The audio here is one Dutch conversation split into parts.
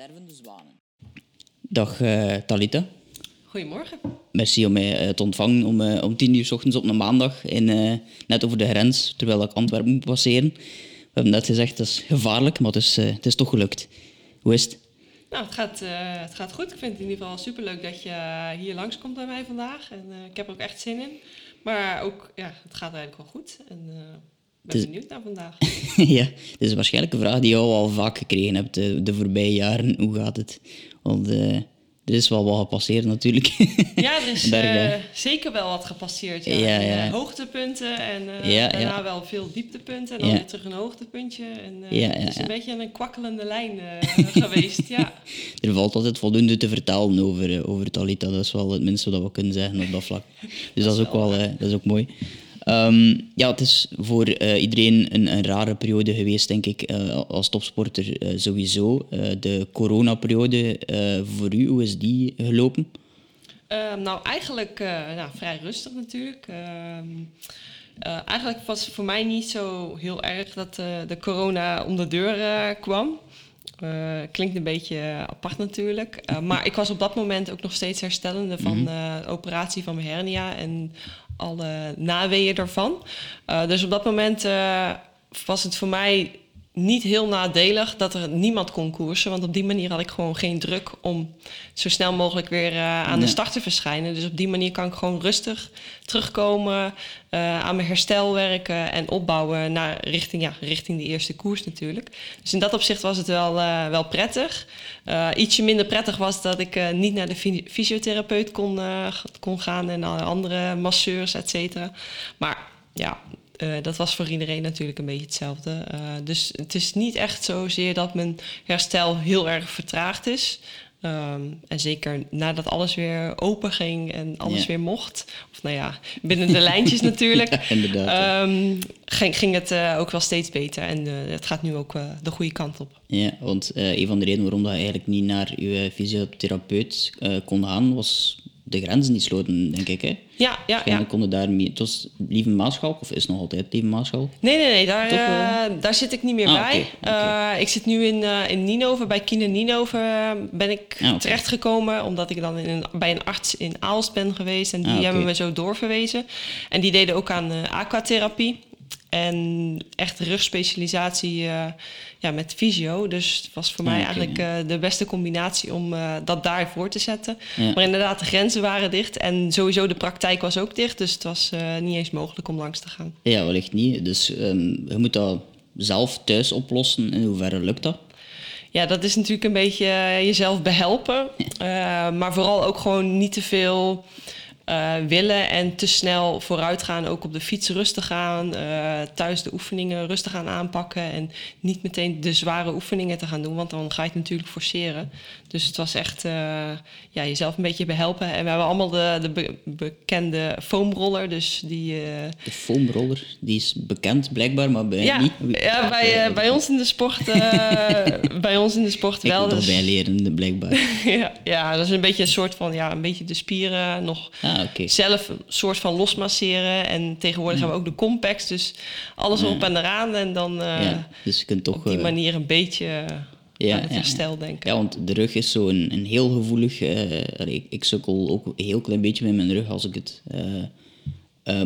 Stervende zwanen. Dag uh, Talita. Goedemorgen. Merci om mij uh, te ontvangen om, uh, om tien uur s ochtends op een maandag, in, net over de grens, terwijl ik Antwerpen moet passeren. We hebben net gezegd, dat is gevaarlijk, maar het is, het is toch gelukt. Hoe is het? Nou, het gaat, het gaat goed. Ik vind het in ieder geval superleuk dat je hier langskomt bij mij vandaag. En ik heb er ook echt zin in. Maar ook, ja, het gaat eigenlijk wel goed. En ben dus, benieuwd naar vandaag. ja, dit is waarschijnlijk een vraag die je al vaak gekregen hebt de, de voorbije jaren. Hoe gaat het? Want uh, er is wel wat gepasseerd natuurlijk. ja, er is uh, zeker wel wat gepasseerd. Ja. ja, ja. Uh, hoogtepunten en daarna wel veel dieptepunten. En dan weer terug een hoogtepuntje. En het is een beetje een kwakkelende lijn geweest. Ja. er valt altijd voldoende te vertellen over, over Talita. Dat is wel het minste wat we kunnen zeggen op dat vlak. Dus dat, is ook wel dat is ook mooi. Um, ja, het is voor uh, iedereen een, een, rare periode geweest, denk ik, uh, als topsporter uh, sowieso. de coronaperiode voor u, hoe is die gelopen? Ehm, nou, eigenlijk nou, vrij rustig natuurlijk. Ehm, eigenlijk was het voor mij niet zo heel erg dat de corona om de deur kwam. klinkt een beetje apart natuurlijk. maar ik was op dat moment ook nog steeds herstellende van mm de operatie van mijn hernia. En alle naweeën daarvan. Uh, dus op dat moment uh, was het voor mij niet heel nadelig dat er niemand kon koersen. Want op die manier had ik gewoon geen druk om zo snel mogelijk weer uh, aan de start te verschijnen. Dus op die manier kan ik gewoon rustig terugkomen, uh, aan mijn herstel werken en opbouwen naar richting, ja, richting de eerste koers natuurlijk. Dus in dat opzicht was het wel, uh, wel prettig. ietsje minder prettig was dat ik niet naar de fysiotherapeut kon, kon gaan en andere masseurs, et cetera. Maar ja, uh, dat was voor iedereen natuurlijk een beetje hetzelfde. Uh, dus het is niet echt zozeer dat mijn herstel heel erg vertraagd is. Um, en zeker nadat alles weer open ging en alles weer mocht. Of nou ja, binnen de lijntjes natuurlijk. Ja, inderdaad. Um, ging, ging het uh, ook wel steeds beter. En het gaat nu ook de goede kant op. Ja, want een van de redenen waarom dat je eigenlijk niet naar je fysiotherapeut kon gaan... was de grenzen die sloten, denk ik. Hè? Ja, ja, ja. konden daar mee. Het was Lieve Maarschalk, of is nog altijd Lieve Maarschalk? Nee, nee, nee, daar, uh, daar zit ik niet meer ah, bij. Okay, uh, ik zit nu in, uh, in Ninove, bij Kine Ninove ben ik ah, okay. terechtgekomen, omdat ik dan in een, bij een arts in Aalst ben geweest en die ah, hebben me zo doorverwezen. En die deden ook aan aquatherapie. En echt rugspecialisatie uh, ja, met fysio. Dus het was voor mij eigenlijk uh, de beste combinatie om uh, dat daarvoor te zetten. Ja. Maar inderdaad, de grenzen waren dicht. En sowieso de praktijk was ook dicht. Dus het was niet eens mogelijk om langs te gaan. Ja, wellicht niet. Dus um, je moet dat zelf thuis oplossen. In hoeverre lukt dat? Ja, dat is natuurlijk een beetje jezelf behelpen. maar vooral ook gewoon niet te veel uh, willen en te snel vooruit gaan, ook op de fiets rustig gaan, uh, thuis de oefeningen rustig gaan aanpakken en niet meteen de zware oefeningen te gaan doen, want dan ga je het natuurlijk forceren. Dus het was echt uh, ja, jezelf een beetje behelpen. En we hebben allemaal de, de be bekende foamroller, dus die... de foamroller, die is bekend blijkbaar, maar bij ja, niet. Ja, bij, bij ons in de sport, bij ons in de sport wel. Ik dus, bijleren, blijkbaar. ja, ja, dat is een beetje een soort van, ja, een beetje de spieren nog... Ah, zelf een soort van losmasseren. En tegenwoordig hebben we ook de compacts. Dus alles op en eraan. En dan uh, dus je kunt toch, op die manier een beetje ja, aan het herstel denken. Ja, want de rug is zo een, een heel gevoelig... Uh, ik, ik sukkel ook een heel klein beetje met mijn rug als ik het...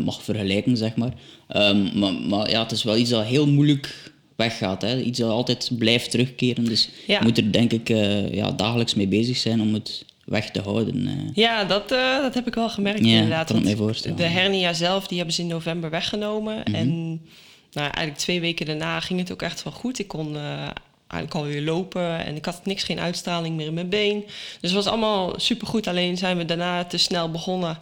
mag vergelijken, zeg maar. Um, maar. Maar ja, het is wel iets dat heel moeilijk weggaat. Hè? Iets dat altijd blijft terugkeren. Dus je moet er denk ik ja, dagelijks mee bezig zijn om het weg te houden. Eh. Ja, dat, dat heb ik wel gemerkt ja, inderdaad. Kan me voorstellen. De hernia zelf, die hebben ze in november weggenomen. Mhm. En nou, eigenlijk twee weken daarna ging het ook echt wel goed. Ik kon eigenlijk alweer lopen en ik had niks, geen uitstraling meer in mijn been. Dus het was allemaal supergoed. Alleen zijn we daarna te snel begonnen.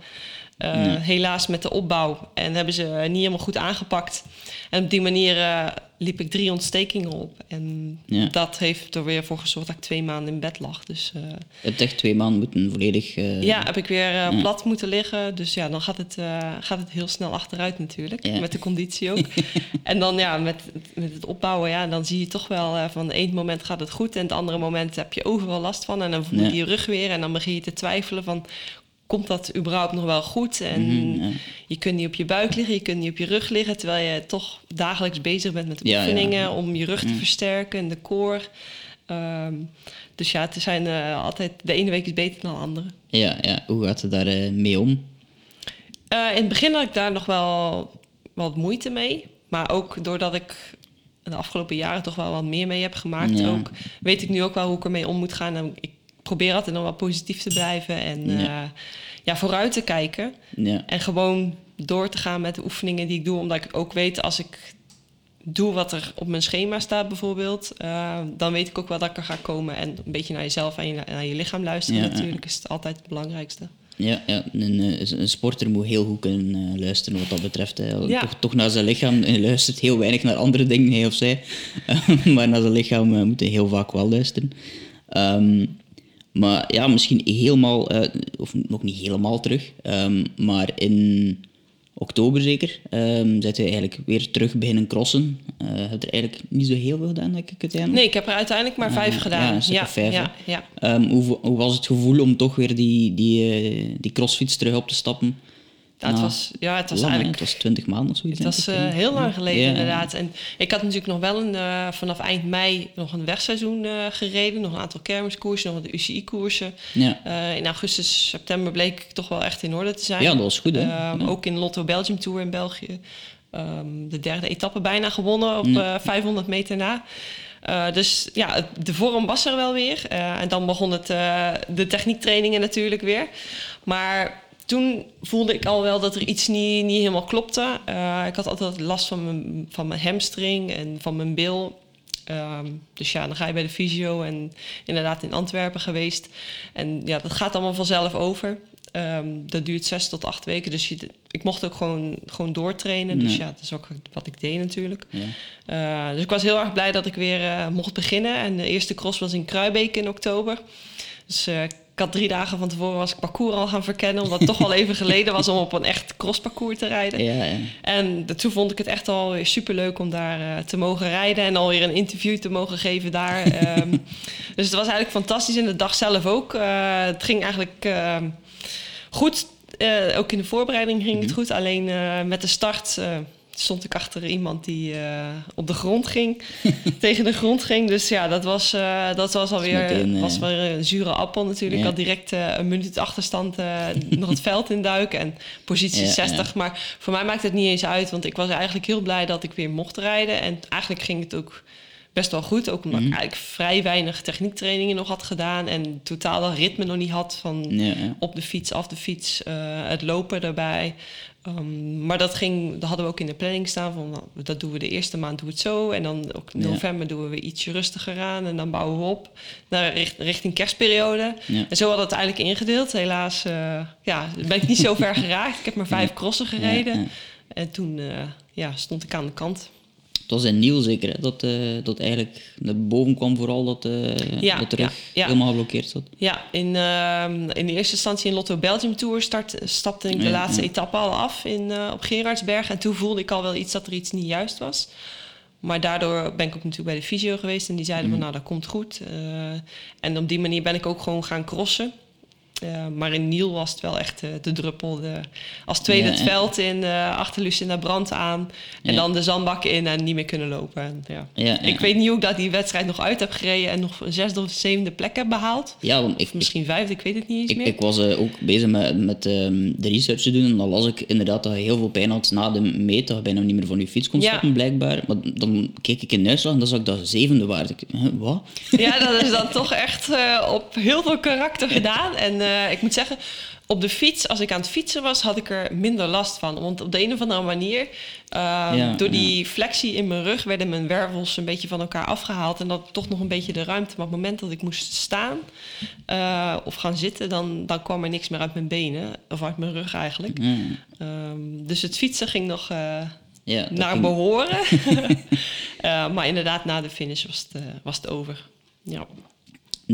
Uh, Helaas met de opbouw. En hebben ze niet helemaal goed aangepakt. En op die manier uh, liep ik drie ontstekingen op. En dat heeft er weer voor gezorgd dat ik twee maanden in bed lag. Dus, uh, je hebt echt twee maanden moeten volledig... Ja, heb ik weer plat moeten liggen. Dus ja, dan gaat het, gaat het heel snel achteruit natuurlijk. Met de conditie ook. en dan ja, met, met het opbouwen, ja, dan zie je toch wel van het ene moment gaat het goed. En het andere moment heb je overal last van. En dan voel je je rug weer. En dan begin je te twijfelen van komt dat überhaupt nog wel goed? En mhm, je kunt niet op je buik liggen, je kunt niet op je rug liggen, terwijl je toch dagelijks bezig bent met oefeningen om je rug te mhm. versterken en de core. Ehm, dus ja, het zijn eh, altijd, de ene week is beter dan de andere. Ja, ja. hoe gaat het daar eh, mee om? Eh, in het begin had ik daar nog wel wat moeite mee. Maar ook doordat ik de afgelopen jaren toch wel wat meer mee heb gemaakt. Ja. Ook, weet ik nu ook wel hoe ik ermee om moet gaan. En ik probeer altijd nog wel positief te blijven en Ja. ja. ja, vooruit te kijken. Ja, En gewoon door te gaan met de oefeningen die ik doe. Omdat ik ook weet als ik doe wat er op mijn schema staat bijvoorbeeld. eh, dan weet ik ook wel dat ik er ga komen. En een beetje naar jezelf en je, naar je lichaam luisteren Ja, natuurlijk. Is het altijd het belangrijkste. ja, ja een, eh, een sporter moet heel goed kunnen eh, luisteren wat dat betreft. Hè. Ja. Toch, toch naar zijn lichaam. Hij luistert heel weinig naar andere dingen, hij of zij. maar naar zijn lichaam eh, moet hij heel vaak wel luisteren. Ehm, maar ja, misschien helemaal, eh, of nog niet helemaal terug, ehm, maar in oktober zeker, um, zit hij eigenlijk weer terug beginnen crossen. Eh heb er eigenlijk niet zo heel veel gedaan, denk ik uiteindelijk. Nee, ik heb er uiteindelijk maar Ja, vijf ja, gedaan. ja, of vijf, ja, ja. Ehm, hoe, hoe was het gevoel om toch weer die, die, eh, die crossfiets terug op te stappen? Ja, het Na was, ja, het was lang, hè? eigenlijk Het was 20 maanden of zoiets. Het was eh, hè? heel lang geleden Ja, inderdaad. En ik had natuurlijk nog wel een, eh, vanaf eind mei nog een wegseizoen eh, gereden. Nog een aantal kermiskoersen, nog wat de UCI-koersen. Ja. In augustus, september bleek ik toch wel echt in orde te zijn. ja, dat was goed, hè? Ehm, Ja. Ook in Lotto Belgium Tour in België. Ehm, de derde etappe bijna gewonnen op Ja. eh, 500 meter na. Dus ja, de vorm was er wel weer. En dan begon het, eh, de techniektrainingen natuurlijk weer. Maar toen voelde ik al wel dat er iets niet, niet helemaal klopte. Eh, ik had altijd last van mijn, van mijn hamstring en van mijn bil. Ehm, dus ja, dan ga je bij de fysio en inderdaad in Antwerpen geweest. En ja, dat gaat allemaal vanzelf over. Ehm, dat duurt zes tot acht weken. Dus je, ik mocht ook gewoon, gewoon doortrainen. Dus ja, dat is ook wat ik deed natuurlijk. Ja. Eh, dus ik was heel erg blij dat ik weer eh, mocht beginnen. En de eerste cross was in Kruibeek in oktober. Dus ik had drie dagen van tevoren was ik parcours al gaan verkennen. Omdat het toch al even geleden was om op een echt crossparcours te rijden. Ja, ja. En de- toen vond ik het echt alweer superleuk om daar eh, te mogen rijden. En alweer een interview te mogen geven daar. Ehm, dus het was eigenlijk fantastisch. En de dag zelf ook. Eh, het ging eigenlijk ehm, goed. Eh, ook in de voorbereiding ging het goed. Alleen met de start stond ik achter iemand die eh, op de grond ging. tegen de grond ging. Dus ja, dat was, eh, dat was alweer eh, was weer een zure appel natuurlijk. Ja. Ik had direct eh, een minuut achterstand nog het veld induiken. En positie Ja, 60. Maar voor mij maakt het niet eens uit. Want ik was eigenlijk heel blij dat ik weer mocht rijden. En eigenlijk ging het ook best wel goed. Ook omdat Mhm. ik eigenlijk vrij weinig techniektrainingen nog had gedaan. En totaal dat ritme nog niet had van Ja, ja. op de fiets, af de fiets, het lopen erbij. Ehm, maar dat, ging, dat hadden we ook in de planning staan. Van, nou, dat doen we de eerste maand, doen we het zo. En dan ook in Ja. november doen we ietsje rustiger aan. En dan bouwen we op naar richt- richting kerstperiode. Ja. En zo hadden we het eigenlijk ingedeeld. Helaas eh, ja, ben ik niet zo ver geraakt. Ik heb maar vijf crossen gereden. En toen eh, ja, stond ik aan de kant. Het was in Niel zeker, hè? Dat, eh, dat eigenlijk naar boven kwam vooral dat, eh Ja, dat de rug ja, ja. helemaal geblokkeerd zat. Ja, in, ehm, in de eerste instantie in Lotto Belgium Tour start, stapte ik de laatste etappe al af in, eh, op Gerardsberg. En toen voelde ik al wel iets dat er iets niet juist was. Maar daardoor ben ik ook natuurlijk bij de fysio geweest. En die zeiden Mhm. van, nou, dat komt goed. Eh, en op die manier ben ik ook gewoon gaan crossen. Eh, maar in Niel was het wel echt eh, de druppel. De, als tweede Ja, het veld in, eh achter Lucinda Brandt aan. En Ja. dan de zandbak in en niet meer kunnen lopen. En, ja. Ja. Ik weet niet hoe ik dat die wedstrijd nog uit heb gereden... en nog een zesde of zevende plek heb behaald. Ja, want ik, Of misschien vijfde, ik weet het niet eens Ik, meer. ik was ook bezig met, met ehm, de research te doen en dan las ik inderdaad dat je heel veel pijn had na de meet, dat je bijna niet meer van je fiets kon Ja. stappen, blijkbaar. Maar dan keek ik in de uitslag en dan zag ik dat zevende waard. Ik, wat? Ja, dat is dan toch echt op heel veel karakter gedaan. En eh, ik moet zeggen, op de fiets, als ik aan het fietsen was, had ik er minder last van. Want op de een of andere manier, eh, Ja, door die flexie in mijn rug, werden mijn wervels een beetje van elkaar afgehaald. En dat toch nog een beetje de ruimte. Maar op het moment dat ik moest staan eh, of gaan zitten, dan, dan kwam er niks meer uit mijn benen. Of uit mijn rug eigenlijk. Ehm, dus het fietsen ging nog eh, ja, naar behoren. Eh, maar inderdaad, na de finish was het, was het over. Ja.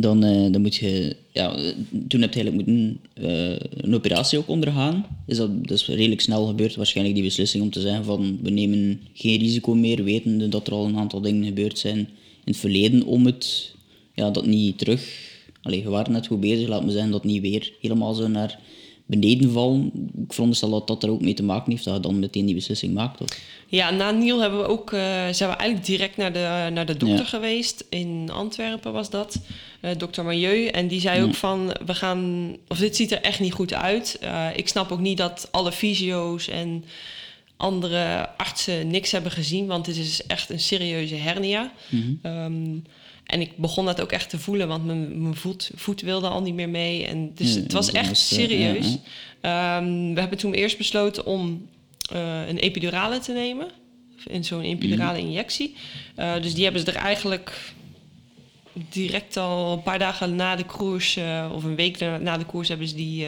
Dan, eh, dan moet je... Ja, eh, toen heb je eigenlijk moeten eh, een operatie ook ondergaan. Is dat, dat is redelijk snel gebeurd, waarschijnlijk die beslissing om te zeggen van we nemen geen risico meer, wetende dat er al een aantal dingen gebeurd zijn in het verleden om het... Ja, dat niet terug... Allee, we waren net goed bezig, laat me zeggen, dat niet weer helemaal zo naar beneden vallen. Ik veronderstel dat dat er ook mee te maken heeft dat je dan meteen die beslissing maakt. Of? Ja, na Niel hebben we ook, eh, zijn we eigenlijk direct naar de, naar de dokter Ja. geweest. In Antwerpen was dat, eh, dokter Milieu. En die zei ook van, we gaan, of dit ziet er echt niet goed uit. Eh, ik snap ook niet dat alle fysio's en andere artsen niks hebben gezien, want dit is echt een serieuze hernia. Ehm, en ik begon dat ook echt te voelen, want mijn, mijn voet, voet wilde al niet meer mee. En dus Ja, het was echt eh, serieus. ja, Ehm, we hebben toen eerst besloten om eh, een epidurale te nemen. In zo'n epidurale injectie. Eh, dus die hebben ze er eigenlijk direct al een paar dagen na de koers, of een week na, de koers, hebben ze die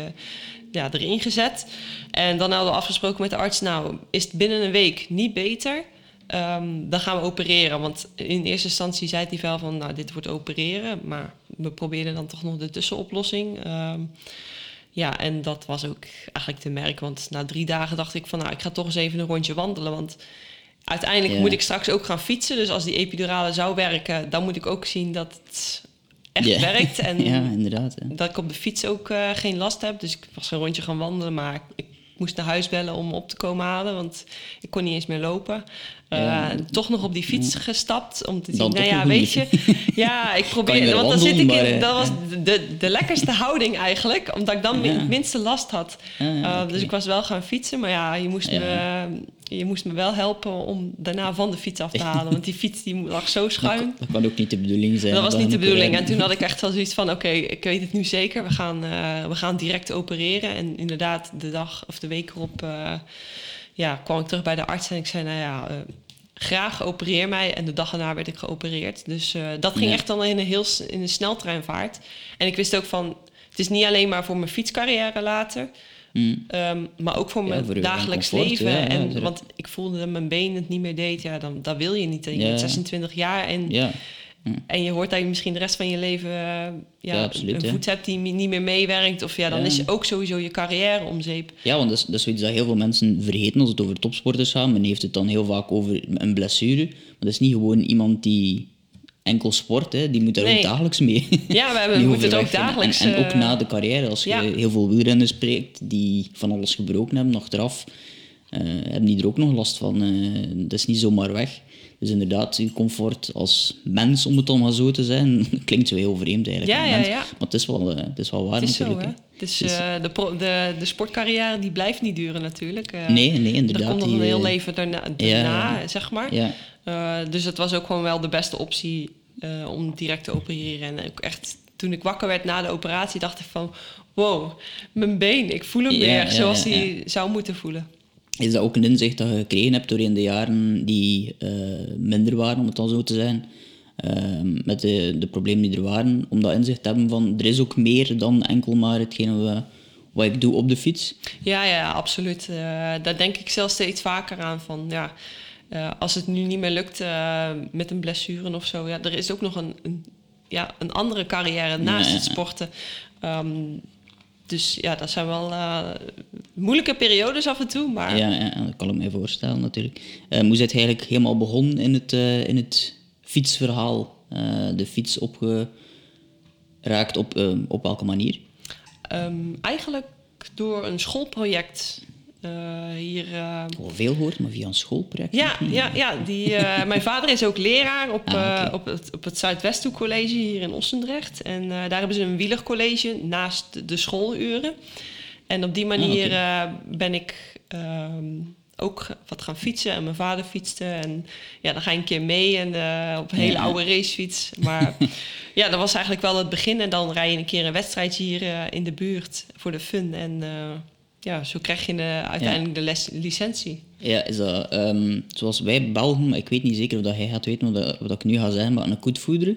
ja, erin gezet. En dan hadden we afgesproken met de arts, nou, is het binnen een week niet beter? Ehm, dan gaan we opereren. Want in eerste instantie zei hij wel van, nou, dit wordt opereren. Maar we probeerden dan toch nog de tussenoplossing. Ehm, ja, en dat was ook eigenlijk te merken. Want na drie dagen dacht ik van, nou, ik ga toch eens even een rondje wandelen. Want uiteindelijk moet ik straks ook gaan fietsen. Dus als die epidurale zou werken, dan moet ik ook zien dat het echt werkt. En ja, inderdaad. hè. dat ik op de fiets ook eh, geen last heb. Dus ik was een rondje gaan wandelen, maar ik moest naar huis bellen om op te komen halen, want ik kon niet eens meer lopen. Eh, Ja. toch nog op die fiets gestapt om te zien. Nou ja, weet je, ja, ik probeer. Want dan zit ik in. Dat was de, de lekkerste houding eigenlijk, omdat ik dan Ja. het minste last had. Eh. Dus ik was wel gaan fietsen, maar ja, je moest. Me, je moest me wel helpen om daarna van de fiets af te halen. Want die fiets die lag zo schuin. Dat kan ook niet de bedoeling zijn. Dat was niet de bedoeling. En toen had ik echt wel zoiets van: oké, ik weet het nu zeker. We gaan, eh, we gaan direct opereren. En inderdaad, de dag of de week erop eh, ja, kwam ik terug bij de arts en ik zei: Nou ja, eh, graag opereer mij. En de dag erna werd ik geopereerd. Dus dat ging Ja. echt dan in een, heel, in een sneltreinvaart. En ik wist ook van: het is niet alleen maar voor mijn fietscarrière later. Mm. Ehm, maar ook voor mijn dagelijks comfort, leven. ja, en, want ik voelde dat mijn been het niet meer deed. Ja, dan, dat wil je niet. Je bent 26 jaar en Ja, en je hoort dat je misschien de rest van je leven eh, ja, absoluut, een voet hebt die niet meer meewerkt. Of ja, dan is ook sowieso je carrière om zeep. ja want dat is, dat is zoiets dat heel veel mensen vergeten als het over topsporters gaat. Men heeft het dan heel vaak over een blessure. Maar dat is niet gewoon iemand die enkel sport, hè. die moet daar Nee. ook dagelijks mee. Ja, we hebben, Die moeten het ook dagelijks... En, en ook eh, na de carrière, als je heel veel wielrenners spreekt die van alles gebroken hebben, achteraf, eh, hebben die er ook nog last van. eh, dat is niet zomaar weg. Dus inderdaad, je comfort als mens, om het dan maar zo te zijn, klinkt zo heel vreemd eigenlijk. Ja, ja, ja. Maar het is wel, het is wel waar Het is zo, natuurlijk. hè? hè. Dus, Dus- de, pro- de, de sportcarrière die blijft niet duren natuurlijk. Nee, nee, inderdaad. Er komt nog die, een heel leven daarna, daarna ja. zeg maar. Ja, dus het was ook gewoon wel de beste optie eh, om direct te opereren. En ook echt, toen ik wakker werd na de operatie, dacht ik van... Wow, mijn been, ik voel hem Ja, weer ja, zoals ja, hij zou moeten voelen. Is dat ook een inzicht dat je gekregen hebt doorheen de jaren die eh, minder waren, om het dan zo te zijn? Ehm, met de, de problemen die er waren, om dat inzicht te hebben van er is ook meer dan enkel maar hetgene we, wat ik doe op de fiets. Ja, ja, absoluut. Eh, daar denk ik zelfs steeds vaker aan van, ja, eh, als het nu niet meer lukt eh, met een blessure of zo, ja, er is ook nog een, een, ja, een andere carrière naast het sporten. Ehm, dus ja, dat zijn wel eh, moeilijke periodes af en toe, maar Ja, ja, dat kan ik me voorstellen natuurlijk. Ehm, hoe zit je eigenlijk helemaal begonnen in het, in het fietsverhaal? De fiets opgeraakt op, op welke manier? ehm, eigenlijk door een schoolproject eh, hier... eh, Ik al veel gehoord, maar via een schoolproject. Ja, ja, ja die, eh, mijn vader is ook leraar op, Ah, op het, op het Zuidwesthoek College hier in Ossendrecht. En daar hebben ze een wielercollege naast de schooluren. En op die manier Ah, eh, ben ik ehm, ook wat gaan fietsen. En mijn vader fietste. En ja, dan ga je een keer mee en, op een hele Ja. oude racefiets. Maar ja, dat was eigenlijk wel het begin. En dan rij je een keer een wedstrijdje hier in de buurt voor de fun. En ja, zo krijg je de, uiteindelijk de les, licentie. Ja, is dat ehm, zoals wij Belgen, maar ik weet niet zeker of dat jij gaat weten wat, dat- wat ik nu ga zeggen, maar een koetvoederen.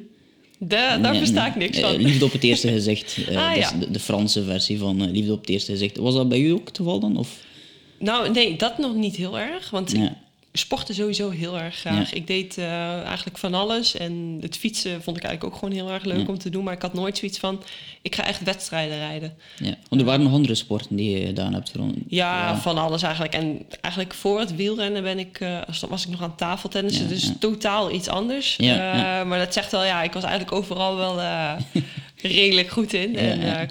Da- daar versta ik niks Eh, van. liefde op het eerste gezicht. eh, Ah, ja. de, de Franse versie van eh, Liefde op het eerste gezicht. Was dat bij u ook het geval dan? Of? Nou, nee, dat nog niet heel erg. Want Ja. Ik sportte sowieso heel erg graag. Ik deed eh, eigenlijk van alles. En het fietsen vond ik eigenlijk ook gewoon heel erg leuk Ja. om te doen. Maar ik had nooit zoiets van, ik ga echt wedstrijden rijden. Ja. Want er waren nog andere sporten die je gedaan hebt. Voor, Ja, van alles eigenlijk. En eigenlijk voor het wielrennen ben ik, eh, was ik nog aan tafeltennissen. Ja, dus ja. totaal iets anders. Ja, ja. Maar dat zegt wel, ja, ik was eigenlijk overal wel redelijk goed in. Ja, en ja.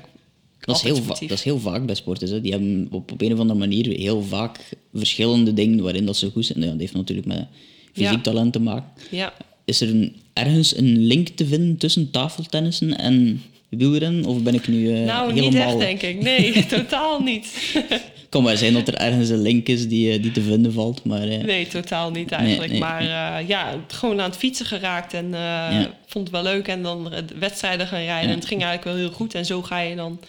Dat is, heel va- dat is heel vaak bij sporters. Hè. Die hebben op, op een of andere manier heel vaak verschillende dingen waarin dat ze goed zijn. Ja, dat heeft natuurlijk met fysiek Ja. talent te maken. Ja. Is er een, ergens een link te vinden tussen tafeltennissen en wielrennen? Of ben ik nu eh, nou, helemaal... niet echt, denk ik. Nee, totaal niet. kan maar zijn dat er ergens een link is die, eh, die te vinden valt. Maar eh, Nee, totaal niet eigenlijk. nee, maar eh, ja, gewoon aan het fietsen geraakt en vond het wel leuk. En dan wedstrijden gaan rijden. En het ging eigenlijk wel heel goed. En zo ga je dan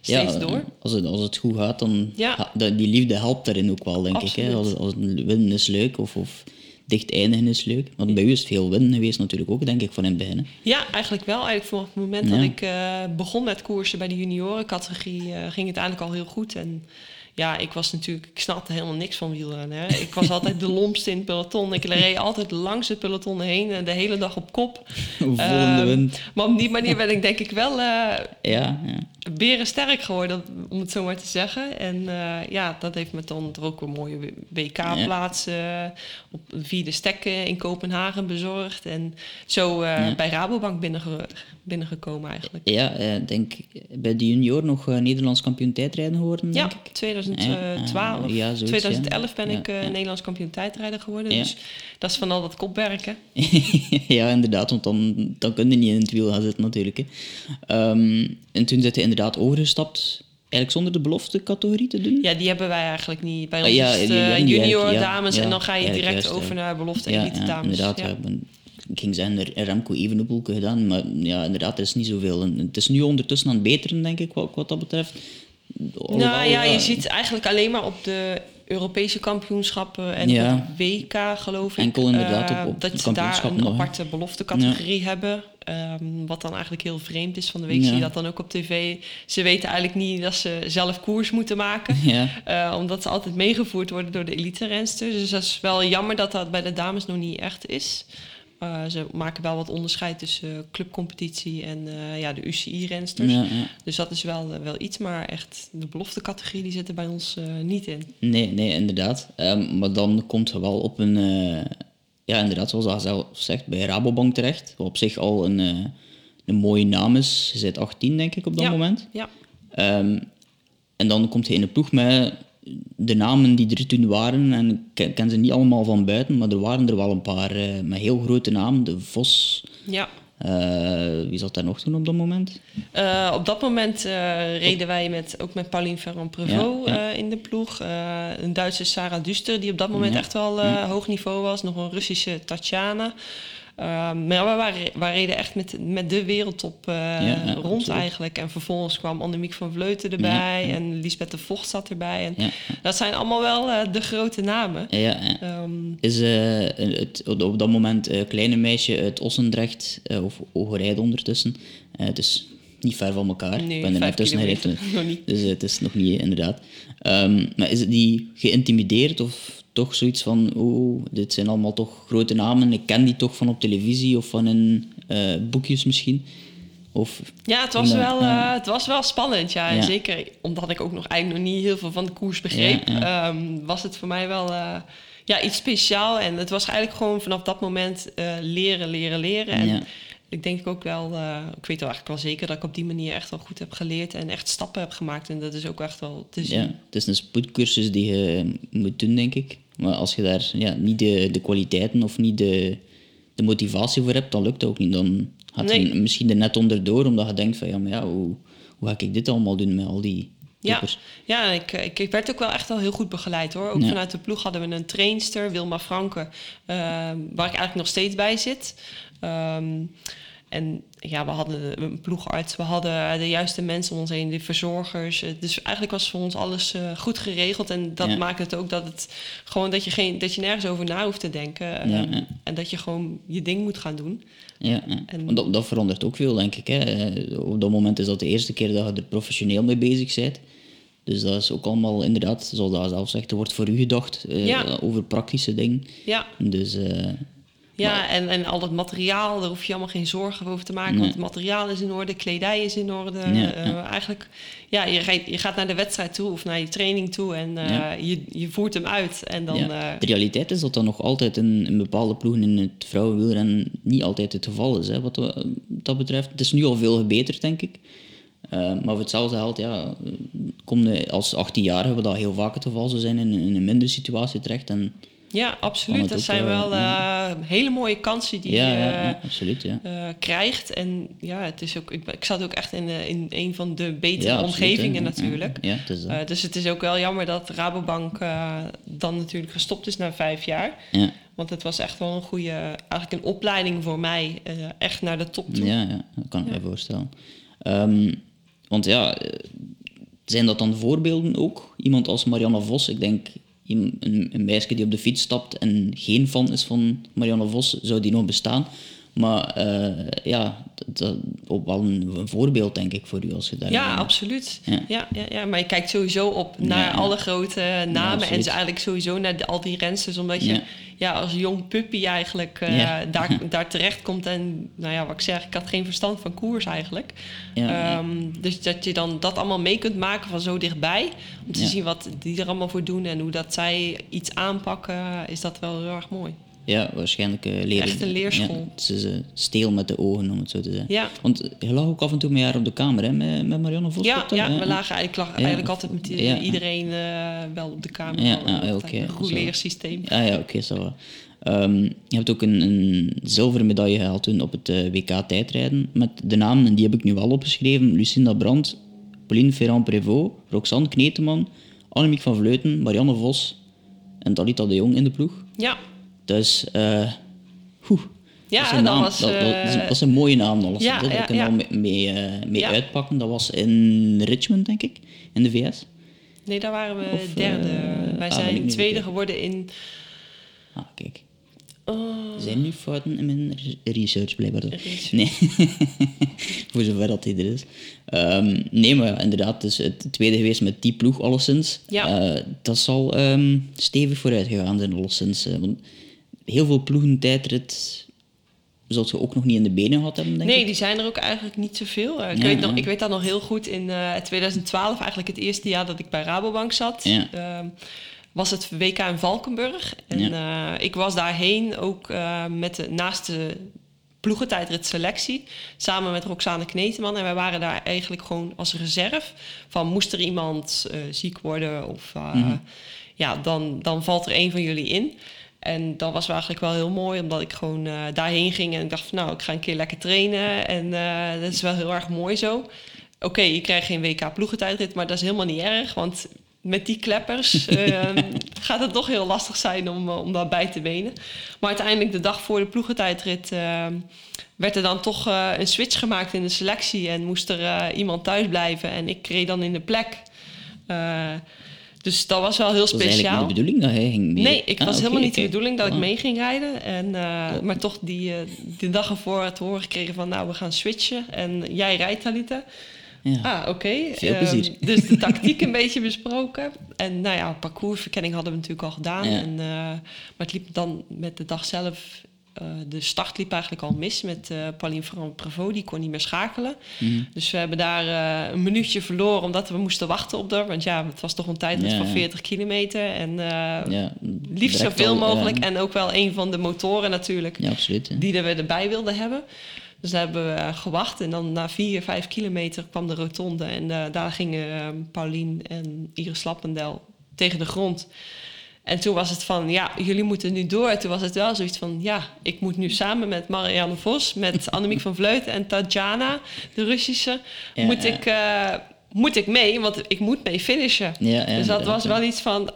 steeds ja, door. Als het, als het goed gaat, dan... Die liefde helpt daarin ook wel, denk ik. Hè? Als, als winnen is leuk of, of dicht eindigen is leuk. Want bij u is het veel winnen geweest natuurlijk ook, denk ik, van in het begin. hè. Ja, eigenlijk wel. Eigenlijk vanaf het moment Ja. dat ik begon met koersen bij de juniorencategorie eh, ging het eigenlijk al heel goed. En ja, ik was natuurlijk, ik snapte helemaal niks van wielrennen. Hè. Ik was altijd de lompste in het peloton. Ik reed altijd langs het peloton heen, eh, de hele dag op kop. Volgende wind. Maar op die manier ben ik denk ik wel eh Ja, ja. beren sterk geworden, om het zo maar te zeggen. En eh, ja, dat heeft me dan er ook een mooie WK-plaats eh, op de vierde stekken in Kopenhagen bezorgd. En zo bij Rabobank binnenge binnengekomen eigenlijk. Ja, denk bij de junior nog Nederlands kampioen tijdrijden geworden, Ja, denk ik. 2012. Ja, ja, zoiets, 2011 ben ja. ik eh, Ja. Nederlands kampioen tijdrijder geworden. Ja. Dus dat is van al dat kopwerken. ja, inderdaad, want dan, dan kun je niet in het wiel gaan zitten natuurlijk. Hè. Ehm, en toen zit hij inderdaad overgestapt, eigenlijk zonder de belofte categorie te doen. Ja, die hebben wij eigenlijk niet. Bij Ah, ons ja, is het eh, junior ja, dames ja, en dan ga je direct juist, over ja. naar belofte ja, elite ja, dames. inderdaad. Ja. Ja. ik ben- ik ging zeggen, er- Remco Evenepoel gedaan, maar ja, inderdaad, er is niet zoveel. En het is nu ondertussen aan het beteren, denk ik, wat, wat dat betreft. Nou ja, je ziet eigenlijk alleen maar op de Europese kampioenschappen en Ja. WK geloof ik. Enkel inderdaad eh, op- op dat ze daar een nog, aparte beloftecategorie hebben. ehm, wat dan eigenlijk heel vreemd is. Van de week Ja. zie je dat dan ook op tv. Ze weten eigenlijk niet dat ze zelf koers moeten maken. Ja, eh, omdat ze altijd meegevoerd worden door de elite-rensters. Dus dat is wel jammer dat dat bij de dames nog niet echt is. Eh, ze maken wel wat onderscheid tussen eh, clubcompetitie en eh, ja, de UCI-rensters. ja, ja. Dus dat is wel, wel iets, maar echt de beloftecategorie die zit er bij ons eh, niet in. Nee, nee, inderdaad. Ehm, maar dan komt je wel op een, eh, ja, inderdaad, zoals hij zelf zegt, bij Rabobank terecht. Wat op zich al een, eh, een mooie naam is. Je bent 18, denk ik, op dat Ja. moment. Ja, Ehm, en dan komt hij in een ploeg met de namen die er toen waren. En ik ken, ze niet allemaal van buiten, maar er waren er wel een paar eh, met heel grote namen. De Vos. ja. eh, wie zat daar nog toen op dat moment? Eh, op dat moment reden wij met, ook met Pauline Ferrand-Prevot Ja, ja. in de ploeg. Een Duitse Sarah Duster, die op dat moment Ja, echt wel eh, hoog niveau was. Nog een Russische Tatjana. Ehm, maar we, waren, we reden echt met, met de wereldtop ja, rond absoluut. eigenlijk. En vervolgens kwam Annemiek van Vleuten erbij. En Lisbeth de Vocht zat erbij. En dat zijn allemaal wel eh, de grote namen. ja. Ehm, Is eh, het, op dat moment kleine meisje uit Ossendrecht, of Overijde ondertussen. Het is niet ver van elkaar. Nee, ik ben er net tussen gereden. Dus het is nog niet, inderdaad. Ehm, maar is het niet geïntimideerd of toch zoiets van, oh, dit zijn allemaal toch grote namen, ik ken die toch van op televisie of van in eh, boekjes misschien? Of, Ja, het was, wel, eh, het was wel spannend. Ja. Zeker omdat ik ook nog eigenlijk nog niet heel veel van de koers begreep, Ja, ehm, was het voor mij wel eh, ja, iets speciaal. En het was eigenlijk gewoon vanaf dat moment leren, leren, leren. En ik denk ook wel, ik weet wel eigenlijk wel zeker dat ik op die manier echt wel goed heb geleerd en echt stappen heb gemaakt. En dat is ook echt wel te zien. ja, het is een spoedcursus die je moet doen, denk ik. Maar als je daar ja, niet de, de kwaliteiten of niet de, de motivatie voor hebt, dan lukt dat ook niet. Dan gaat Nee. je misschien er net onderdoor, omdat je denkt van, ja, maar ja, hoe, hoe ga ik dit allemaal doen met al die Ja, toppers? ja ik, ik, ik werd ook wel echt wel heel goed begeleid hoor. Ook Ja. vanuit de ploeg hadden we een trainster, Wilma Franke, ehm, waar ik eigenlijk nog steeds bij zit. Ehm, en ja, we hadden een ploegarts, we hadden de juiste mensen om ons heen, de verzorgers. Eh, Dus eigenlijk was voor ons alles eh, goed geregeld. En dat Ja. maakt het ook dat het gewoon dat je, geen, dat je nergens over na hoeft te denken. Ja, ja. En dat je gewoon je ding moet gaan doen. Ja, ja. En- Want dat, dat verandert ook veel, denk ik. Hè. Eh, Op dat moment is dat de eerste keer dat je er professioneel mee bezig bent. Dus dat is ook allemaal inderdaad, zoals dat zelf zegt, er wordt voor u gedacht eh, over praktische dingen. Ja, Dus Ja, en, en al het materiaal, daar hoef je allemaal geen zorgen over te maken. Nee. Want het materiaal is in orde, kledij is in orde. Ja, Eh, ja. Eigenlijk, ja, je, je gaat naar de wedstrijd toe of naar je training toe en eh, Ja. je, je voert hem uit. En dan, eh, de realiteit is dat dat nog altijd in, in bepaalde ploegen in het vrouwenwielrennen niet altijd het geval is. Hè, wat dat- dat betreft. Het is nu al veel gebeterd, denk ik. Maar voor hetzelfde geld, ja, kom je als 18-jarige, wat dat heel vaak het geval zou zijn, in, in een minder situatie terecht. En, Ja, absoluut. Dat zijn eh, wel eh, hele mooie kansen die ja, je ja, ja, absoluut. Ja. eh, krijgt. En ja, het is ook, ik, ik zat ook echt in, in een van de betere absoluut, omgevingen hè. natuurlijk. Ja, het is dat. Eh, dus het is ook wel jammer dat Rabobank dan natuurlijk gestopt is na vijf jaar. ja. Want het was echt wel een goede, eigenlijk een opleiding voor mij, echt naar de top toe. Ja, ja, dat kan ik me voorstellen. Ehm, want ja, zijn dat dan voorbeelden ook? Iemand als Marianne Vos, ik denk een, een meisje die op de fiets stapt en geen fan is van Marianne Vos, zou die nog bestaan? Maar eh, ja, dat, ook wel een, een voorbeeld denk ik voor u als je daar... Ja, absoluut. Ja. Ja. Ja, ja, maar je kijkt sowieso op naar Ja, alle grote namen en absoluut. ze eigenlijk sowieso naar de, al die rensters, omdat je Ja. als jong puppy eigenlijk eh, daar, daar terecht komt. En nou ja, wat ik zeg, ik had geen verstand van koers eigenlijk. Ehm, Dus dat je dan dat allemaal mee kunt maken van zo dichtbij, om te zien wat die er allemaal voor doen en hoe dat zij iets aanpakken, is dat wel heel erg mooi. Ja, waarschijnlijk uh, leren. Echt een leerschool. Ja, is eh, steel met de ogen, om het zo te zeggen. Ja. Want je lag ook af en toe met haar op de kamer, hè, met, met Marianne Vos. Ja, ja, we lagen eigenlijk, lag eigenlijk altijd met iedereen eh, wel op de kamer. Ja, met oké, Een zo. rouleersysteem. Ja, ja, oké, zo. wel. Ehm, je hebt ook een, een zilveren medaille gehaald toen op het eh, WK tijdrijden. Met de namen, en die heb ik nu wel opgeschreven: Lucinda Brandt, Pauline Ferrand-Prévot, Roxanne Kneteman, Annemiek van Vleuten, Marianne Vos en Dalita de Jong in de ploeg. Ja, Dus, eh oeh, Ja, dat, dat naam, was, dat, dat, is, eh, dat is een mooie naam. alles. ja, Daar ja, al mee, mee, eh, mee uitpakken. Dat was in Richmond, denk ik, in de VS. nee, daar waren we Of, derde. Wij ah, zijn tweede geworden in... Ah, kijk. oh, Er zijn nu fouten in mijn re- research, blijkbaar. Research. Nee, voor zover dat die er is. Ehm, nee, maar ja, inderdaad, dus het tweede geweest met die ploeg alleszins. Ja. Dat zal ehm, stevig vooruit gegaan zijn alleszins. want heel veel ploegen tijdrit zult je ook nog niet in de benen gehad hebben, denk Nee, ik. die zijn er ook eigenlijk niet zoveel. Eh, ik, Ja, weet nog, ja. ik weet dat nog heel goed. In eh 2012, eigenlijk het eerste jaar dat ik bij Rabobank zat... Ja. ehm, was het WK in Valkenburg. En eh, ik was daarheen ook met de, naast de ploegentijdrit selectie... samen met Roxane Kneteman. En wij waren daar eigenlijk gewoon als reserve. Van moest er iemand ziek worden of... Mhm. Ja, dan, dan valt er een van jullie in. En dat was wel eigenlijk wel heel mooi, omdat ik gewoon eh, daarheen ging en ik dacht van nou, ik ga een keer lekker trainen. En eh, dat is wel heel erg mooi zo. Oké, je krijgt geen WK ploegentijdrit, maar dat is helemaal niet erg, want met die kleppers ehm, gaat het toch heel lastig zijn om, eh, om dat bij te benen. Maar uiteindelijk de dag voor de ploegentijdrit ehm, werd er dan toch een switch gemaakt in de selectie en moest er iemand thuis blijven en ik reed dan in de plek. Dus dat was wel heel Dat was eigenlijk speciaal. niet de bedoeling dat hij ging mee. Nee, ik Ah, was oké, helemaal niet de bedoeling dat ik Ah. mee ging rijden. En, eh, maar toch die, eh, die dag ervoor te horen gekregen van... nou, we gaan switchen en jij rijdt, Talita. Ja. Ah, oké. Veel Ehm, plezier. dus de tactiek een beetje besproken. En nou ja, parcoursverkenning hadden we natuurlijk al gedaan. Ja. En, eh, maar het liep dan met de dag zelf... eh, de start liep eigenlijk al mis met eh Pauline van Prevot. Die kon niet meer schakelen. Mhm. Dus we hebben daar eh, een minuutje verloren omdat we moesten wachten op haar. Want ja, het was toch een tijdrit Ja, van ja. 40 kilometer. En Ja, liefst zoveel mogelijk. En ook wel een van de motoren natuurlijk, ja absoluut. ja. die we erbij wilden hebben. Dus daar hebben we gewacht. En dan na vier, vijf kilometer kwam de rotonde. En daar gingen Paulien en Iris Lappendel tegen de grond. En toen was het van, ja, jullie moeten nu door. Toen was het wel zoiets van, ja, ik moet nu samen met Marianne Vos... met Annemiek van Vleuten en Tatjana, de Russische... Ja, moet, ja. Ik, eh, moet ik mee, want ik moet mee finishen. Ja, dus dat was wel iets van,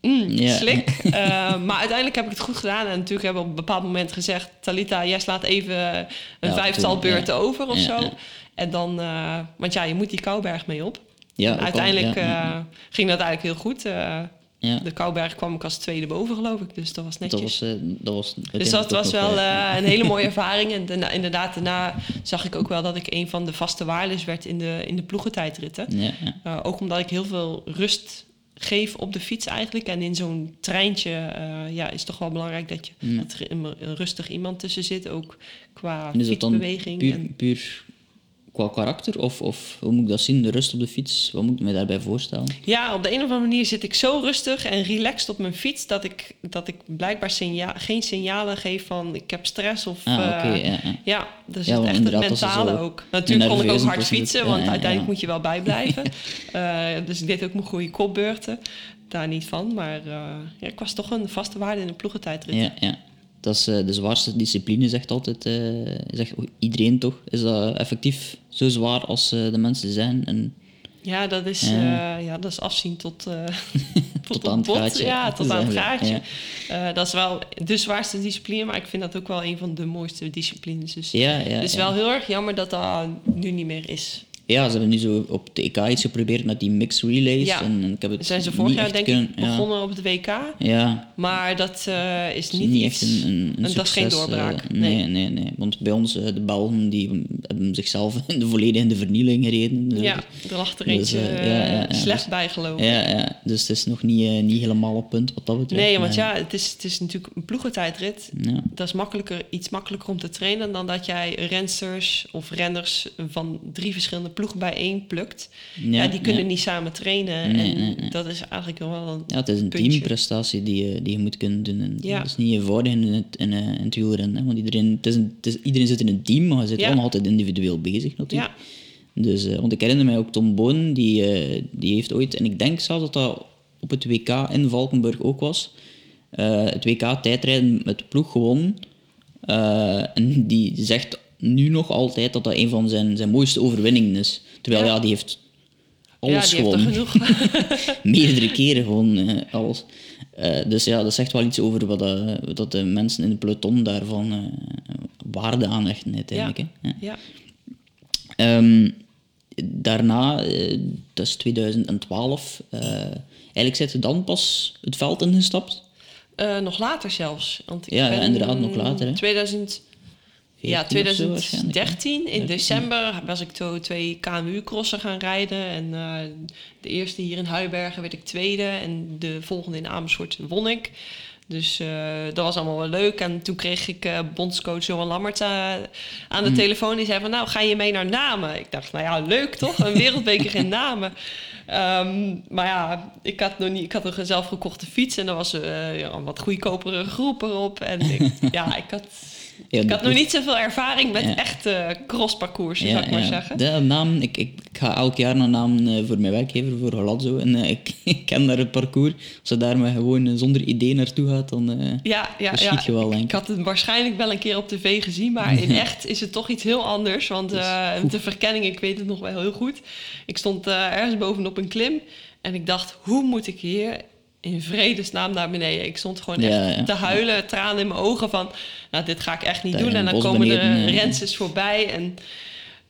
mm, slik. Eh, maar uiteindelijk heb ik het goed gedaan. En natuurlijk hebben we op een bepaald moment gezegd... Talita, jij slaat even een vijftal beurten over of zo. En dan... eh, want ja, je moet die Kouberg mee op. Ja, En uiteindelijk ging dat eigenlijk heel goed. Eh, ja. De Kouberg kwam ik als tweede boven, geloof ik. Dus dat was netjes. Dat was, eh, dat was Dus dat was wel eh, een hele mooie ervaring. En daarna, inderdaad, daarna zag ik ook wel dat ik een van de vaste waardes werd in de, in de ploegentijdritten. Ja, ja. Uh, ook omdat ik heel veel rust geef op de fiets eigenlijk. En in zo'n treintje ja, is toch wel belangrijk dat, je, dat er een, een rustig iemand tussen zit. Ook qua En fietsbeweging. puur, en, puur qua karakter? Of, of hoe moet ik dat zien? De rust op de fiets, wat moet ik me daarbij voorstellen? Ja, op de een of andere manier zit ik zo rustig en relaxed op mijn fiets dat ik, dat ik blijkbaar geen signalen geef van ik heb stress of. Ah, eh, ja, ja. ja, dus Ja, want echt het mentale ook. Natuurlijk kon ik ook hard fietsen, want uiteindelijk moet je wel bijblijven. Eh, dus ik deed ook mijn goede kopbeurten. Daar niet van, maar eh, ja, ik was toch een vaste waarde in de ploegentijdrit. Ja, ja. Dat is eh, de zwaarste discipline, zegt altijd eh, zegt iedereen toch. Is dat effectief zo zwaar als eh, de mensen zijn? En, Ja, dat is, Ja. ja, dat is afzien tot, tot, Tot aan het gaatje. Ja, tot aan het gaatje. Dat is wel de zwaarste discipline, maar ik vind dat ook wel een van de mooiste disciplines. Dus ja, ja, het is wel heel erg jammer dat dat nu niet meer is. Ja, ze hebben nu zo op de EK iets geprobeerd met die mixed relays. Ja. En, en ik heb het Zijn ze vorig jaar denk kunnen, ik begonnen op het WK, Ja, maar dat eh, is niet, echt een, een, een en dat is geen succes, doorbraak, eh, nee, nee. nee, nee, Want bij ons, eh, de Belgen, die hebben zichzelf in de volledig in de vernieling gereden. Dus- Ja, er lag er Dus, eentje eh, ja, eh, slecht dus- bij geloof ik. Ja, ja, dus het is nog niet, eh, niet helemaal op punt wat dat betreft. Nee, want ja, het is, het is natuurlijk een ploegentijdrit. Dat is makkelijker, iets makkelijker om te trainen dan dat jij rensters of renners van drie verschillende ploegen bijeen plukt. Ja, die kunnen ja. niet samen trainen. Nee, en nee, dat is eigenlijk wel een. Ja, het is een puntje. teamprestatie die je, die je moet kunnen doen. En Ja. Dat is niet eenvoudig in het, in, eh, in het wielrennen. Want iedereen, het is een, het is, iedereen zit in een team, maar je zit allemaal altijd individueel bezig natuurlijk. Ja, Dus, eh, want ik herinner mij ook Tom Boon, die, eh, die heeft ooit, en ik denk zelfs dat dat op het WK in Valkenburg ook was, eh, het WK tijdrijden met de ploeg gewonnen. En die zegt nu nog altijd dat dat een van zijn, zijn mooiste overwinningen is. Terwijl ja, Ja. die heeft ja alles heeft gewonnen. genoeg. Meerdere keren gewoon eh, alles. Eh, dus ja, dat zegt wel iets over wat, eh, dat de mensen in het peloton daarvan eh, waarde aanhechten uiteindelijk. Ja. Hè. Ja. ja. Ehm, daarna, eh, dat is 2012, eh, eigenlijk zit je dan pas het veld ingestapt. Eh, nog later zelfs. Want ik Ja, ja, ben inderdaad, nog later, hè. 2000, ja, 14 of zo waarschijnlijk, hè. 2013, in december, was ik zo twee KMU-crossen gaan rijden. En eh, de eerste hier in Huibergen werd ik tweede. En de volgende in Amersfoort won ik. Dus eh, dat was allemaal wel leuk. En toen kreeg ik eh, bondscoach Johan Lammert aan de Mm. telefoon. Die zei van, nou, ga je mee naar Namen? Ik dacht, nou ja, leuk toch? Een wereldbeker in Namen. Ehm, maar ja, ik had nog niet, ik had een zelf gekochte fiets en er was eh, ja, een wat goedkopere groep erop. En ik, ja, ik had, Ja, ik had nog niet zoveel ervaring met Ja. echte crossparcoursen, zou ik maar zeggen. De naam, ik, ik, ik ga elk jaar naar naam eh, voor mijn werkgever, voor Galazzo. En eh, ik, ik ken daar het parcours. Als je daar maar gewoon eh, zonder idee naartoe gaat, dan eh Ja, ja, verschiet ja. je wel, denk Ik ik. had het waarschijnlijk wel een keer op tv gezien, maar in echt is het toch iets heel anders. Want eh, de verkenning, ik weet het nog wel heel goed. Ik stond eh, ergens bovenop een klim en ik dacht, hoe moet ik hier in vredesnaam naar beneden? Ik stond gewoon echt Ja, te huilen, tranen in mijn ogen van, nou dit ga ik echt niet Daar doen. En dan komen de eh. renses voorbij en...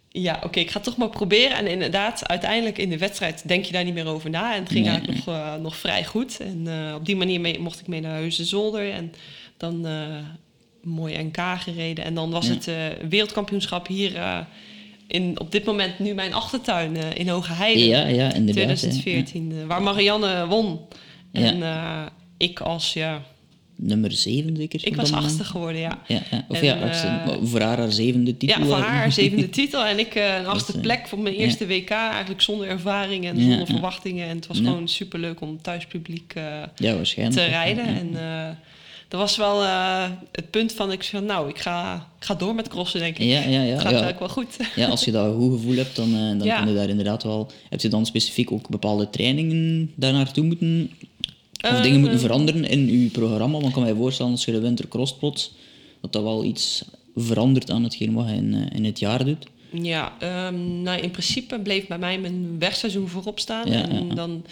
Ja, oké, ik ga het toch maar proberen. En inderdaad, uiteindelijk in de wedstrijd denk je daar niet meer over na. En het ging Nee. eigenlijk nog, eh, nog vrij goed. En eh, op die manier mee, mocht ik mee naar Heusden Zolder. En dan een mooi NK gereden. En dan was Ja. het wereldkampioenschap hier in, op dit moment nu mijn achtertuin in Hoge Heide. Ja, ja, inderdaad. hè. 2014, eh, waar Marianne won. En eh, ik als, ja. Nummer 7 zeker? ik was achtste geworden, ja. Ja, ja. Of En, ja, achtste. eh, voor haar haar zevende titel. Ja, voor eh, haar zevende titel en ik eh, een achtste eh, plek voor mijn eerste WK. Eigenlijk zonder ervaring en zonder verwachtingen. En het was gewoon superleuk om thuispubliek eh, Ja, waarschijnlijk. te rijden. ja. En eh, dat was wel eh, het punt van, ik van, nou, ik ga, ik ga door met crossen, denk ik. Ja, ja, ja. Het gaat ja. eigenlijk wel goed. Ja, als je dat een goed gevoel hebt, dan, eh, dan Ja. kun je daar inderdaad wel... Heb je dan specifiek ook bepaalde trainingen daar naartoe moeten... Of Eh, dingen moeten veranderen in je programma? Want ik kan mij voorstellen, als je de winter cross plots, dat dat wel iets verandert aan hetgeen wat je in, eh, in het jaar doet. Ja, ehm, nou in principe bleef bij mij mijn wegseizoen voorop staan. Ja, en ja, dan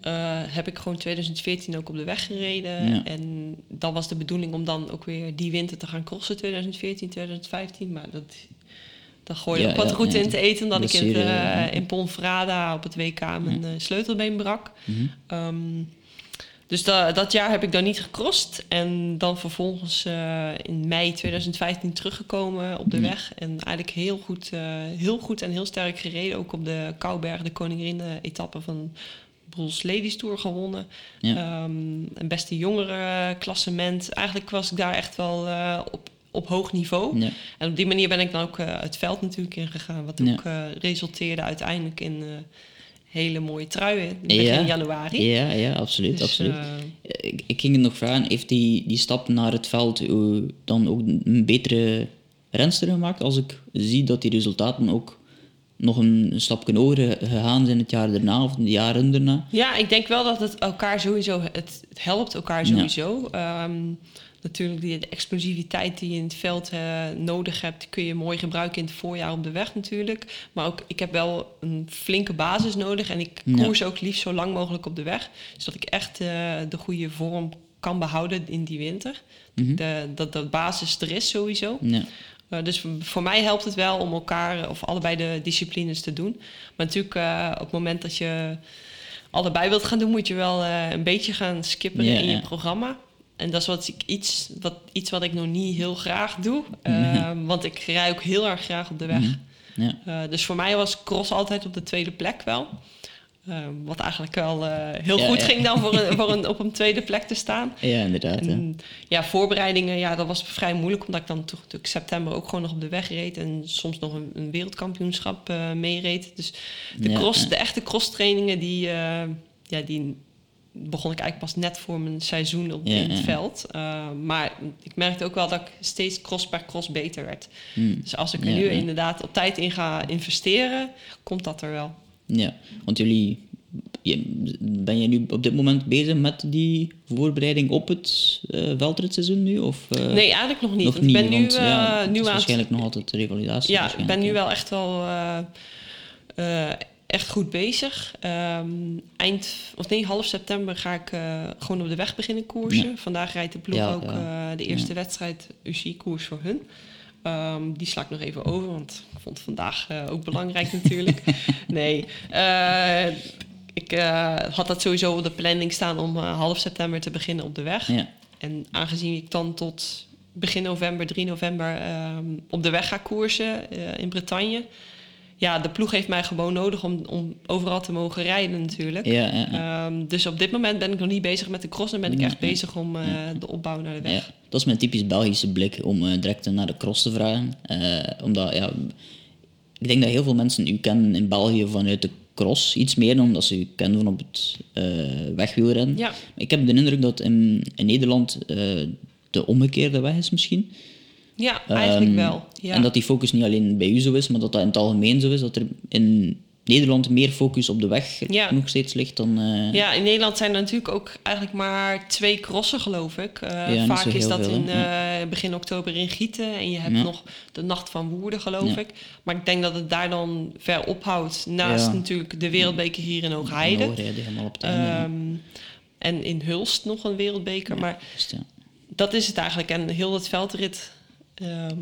eh, heb ik gewoon 2014 ook op de weg gereden. Ja. En dan was de bedoeling om dan ook weer die winter te gaan crossen, 2014, 2015. Maar dat, dat gooi je Ja, ook wat route ja. in te eten, omdat ik in, eh, Ponferrada op het WK mijn eh, sleutelbeen brak. Ehm, dus da- dat jaar heb ik dan niet gecrossed. En dan vervolgens eh, in mei 2015 teruggekomen op de Ja. weg. En eigenlijk heel goed, eh, heel goed en heel sterk gereden. Ook op de Kouberg, de koningin-etappe van Bruls Ladies Tour gewonnen. Ja. Ehm, een beste jongere klassement. Eigenlijk was ik daar echt wel eh, op, op hoog niveau. Ja. En op die manier ben ik dan ook het veld natuurlijk ingegaan. Wat ook resulteerde uiteindelijk in hele mooie truien begin Ja. januari. Ja, ja, absoluut. Dus, absoluut. eh, ik, ik ging het nog vragen, heeft die, die stap naar het veld dan ook een betere renster gemaakt? Als ik zie dat die resultaten ook nog een, een stapje hoger gegaan zijn het jaar daarna of de jaren daarna. Ja, ik denk wel dat het elkaar sowieso, het, het helpt elkaar sowieso. Ehm, natuurlijk die de explosiviteit die je in het veld eh, nodig hebt, kun je mooi gebruiken in het voorjaar op de weg natuurlijk. Maar ook, ik heb wel een flinke basis nodig en ik Ja. koers ook liefst zo lang mogelijk op de weg. Zodat ik echt eh, de goede vorm kan behouden in die winter. De, dat de basis er is sowieso. Ja, Uh, dus voor mij helpt het wel om elkaar eh, of allebei de disciplines te doen. Maar natuurlijk, eh, op het moment dat je allebei wilt gaan doen, moet je wel eh, een beetje gaan skippen Ja, in je programma. En dat is wat ik, iets, wat, iets wat ik nog niet heel graag doe. Mhm. Uh, Want ik rij ook heel erg graag op de weg. ja. Uh, dus voor mij was cross altijd op de tweede plek wel. Uh, wat eigenlijk wel uh, heel Ja, goed ja. ging dan voor, een, voor een, op een tweede plek te staan. ja inderdaad. En, ja, voorbereidingen, ja, dat was vrij moeilijk, omdat ik dan toch natuurlijk september ook gewoon nog op de weg reed en soms nog een, een wereldkampioenschap uh, meereed. Dus de, cross, de echte cross trainingen, die, ja, die begon ik eigenlijk pas net voor mijn seizoen op, in het veld. Uh, maar ik merkte ook wel dat ik steeds cross per cross beter werd. Hmm. Dus als ik er nu inderdaad op tijd in ga investeren, komt dat er wel. Ja, want jullie... je- Ben jij nu op dit moment bezig met die voorbereiding op het eh veldritseizoen nu? Of, eh, nee, eigenlijk nog niet. nog niet, ik ben nu, ja, uh, nu is waarschijnlijk nog altijd de revalidatie. Ja, ik ben nu wel echt wel eh, eh, echt goed bezig. Ehm, eind, of nee, half september ga ik eh, gewoon op de weg beginnen koersen. Ja. Vandaag rijdt de ploeg Ja, ook eh, de eerste wedstrijd UCI-koers voor hun. Ehm, die sla ik nog even over, want ik vond vandaag eh, ook belangrijk natuurlijk. Nee, ik had dat sowieso op de planning staan om half september te beginnen op de weg. Ja, En aangezien ik dan tot begin november, 3 november, ehm, op de weg ga koersen in Bretagne. Ja, de ploeg heeft mij gewoon nodig om, om overal te mogen rijden natuurlijk. ja, ja, ja. Ehm, dus op dit moment ben ik nog niet bezig met de cross. Dan ben ik echt bezig om eh, de opbouw naar de weg. Ja, dat is mijn typisch Belgische blik om eh, direct naar de cross te vragen. Eh, omdat, ja, ik denk dat heel veel mensen u kennen in België vanuit de cross. Iets meer dan dat ze u kennen van op het wegwielrennen. Ja. Ik heb de indruk dat in, in Nederland de omgekeerde weg is misschien. Ja, eigenlijk Ehm, wel. Ja. En dat die focus niet alleen bij u zo is, maar dat dat in het algemeen zo is. Dat er in Nederland meer focus op de weg Ja. nog steeds ligt dan... eh, Ja, in Nederland zijn er natuurlijk ook eigenlijk maar twee crossen, geloof ik. Eh, vaak is dat veel, in eh, begin oktober in Gieten. En je hebt nog de Nacht van Woerden, geloof ik. Maar ik denk dat het daar dan ver ophoudt. Naast natuurlijk de Wereldbeker hier in Hoogheide. Hoogheide, helemaal op het einde. ja. Ehm, en in Hulst nog een wereldbeker. Maar dat is het eigenlijk. En heel het veldrit ehm,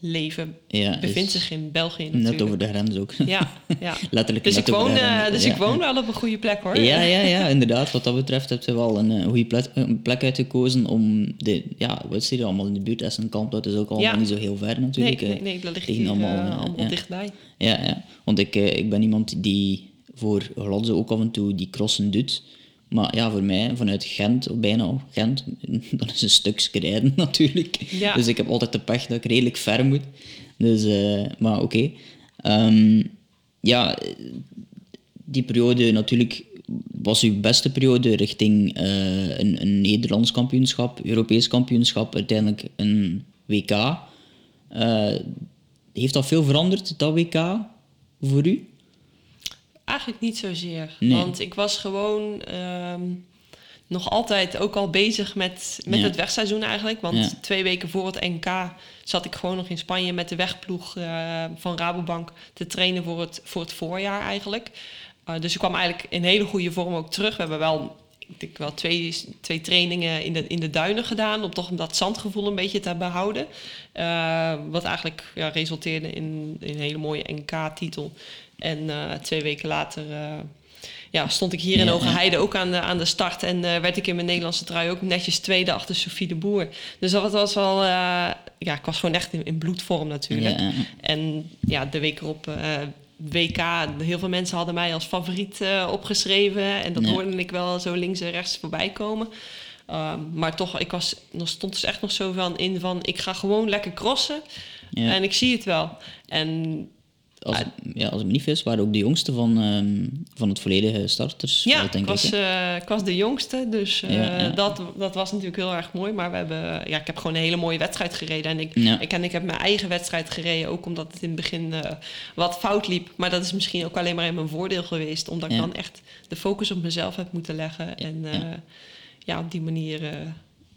leven Ja, bevindt is zich in België natuurlijk. Net over de grens ook. Ja, ja. Letterlijk Dus, ik net over woon, eh, dus Ja. ik woon wel op een goede plek hoor. Ja, ja, ja, inderdaad. Wat dat betreft heb je wel een, eh, goede plek, een plek uitgekozen om de, ja, wat hier allemaal in de buurt? Essenkamp, dat is ook allemaal Ja. niet zo heel ver Nee, natuurlijk. nee, eh. nee, dat ligt hier allemaal, eh, dichtbij. Ja, ja. Want ik, eh, ik ben iemand die voor Gladze ook af en toe die crossen doet. Maar ja, voor mij, vanuit Gent, of bijna Gent, dat is een stukje rijden natuurlijk. Ja. Dus ik heb altijd de pech dat ik redelijk ver moet. Dus, eh, maar oké. Ehm, ja, die periode natuurlijk was uw beste periode richting eh, een, een Nederlands kampioenschap, Europees kampioenschap, uiteindelijk een WK. Eh, heeft dat veel veranderd, dat WK, voor u? Eigenlijk niet zozeer. Nee. Want ik was gewoon ehm, nog altijd ook al bezig met, met Ja. het wegseizoen eigenlijk. Want Ja. twee weken voor het NK zat ik gewoon nog in Spanje met de wegploeg eh, van Rabobank te trainen voor het, voor het voorjaar eigenlijk. Eh, dus ik kwam eigenlijk in hele goede vorm ook terug. We hebben wel, ik denk wel twee, twee trainingen in de, in de duinen gedaan. Om toch dat zandgevoel een beetje te behouden. Eh, wat eigenlijk ja, resulteerde in, in een hele mooie NK-titel. En eh, twee weken later eh, ja, stond ik hier in Hoge. Heide ook aan de, aan de start. En eh, werd ik in mijn Nederlandse trui ook netjes tweede achter Sophie de Boer. Dus dat was wel... ja, ik was gewoon echt in, in bloedvorm natuurlijk. Ja. En ja, de week erop... WK, heel veel mensen hadden mij als favoriet opgeschreven. En dat Ja. hoorde ik wel zo links en rechts voorbij komen. Ehm, maar toch, ik was, er stond dus echt nog zo van in van... ik ga gewoon lekker crossen Ja. en ik zie het wel. En Als, ja, als ik me niet vis, waren ook de jongste van, ehm, van het volledige starters. ja, denk ik was, eh, ik was de jongste, dus eh, Ja, ja. Dat, dat was natuurlijk heel erg mooi. Maar we hebben, ja, ik heb gewoon een hele mooie wedstrijd gereden. En ik, Ja. ik, en ik heb mijn eigen wedstrijd gereden, ook omdat het in het begin eh, wat fout liep. Maar dat is misschien ook alleen maar in mijn voordeel geweest, omdat ik dan echt de focus op mezelf heb moeten leggen. En eh, Ja. ja. op die manier eh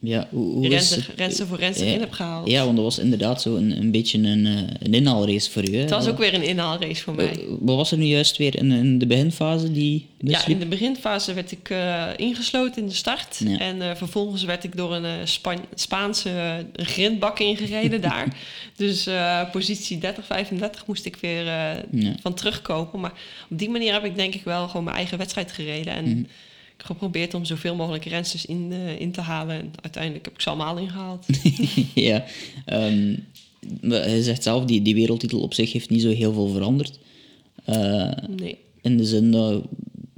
ja, hoe, hoe is rensen, het? rensen voor rensen ja. in heb gehaald. Ja, want dat was inderdaad zo een, een beetje een, eh, een inhaalrace voor u. Hè? Het was ook weer een inhaalrace voor mij. Eh, Wat was er nu juist weer in, in de beginfase die Ja, in de beginfase werd ik eh, ingesloten in de start. Ja. En vervolgens werd ik door een Span- Spaanse grindbak ingereden daar. Dus positie 30, 35 moest ik weer Ja. van terugkomen. Maar op die manier heb ik denk ik wel gewoon mijn eigen wedstrijd gereden. En Mhm. Geprobeerd om zoveel mogelijk rensters in, eh, in te halen. En uiteindelijk heb ik ze allemaal ingehaald. ja. ehm, maar hij zegt zelf, die, die wereldtitel op zich heeft niet zo heel veel veranderd. Eh, Nee. in de zin dat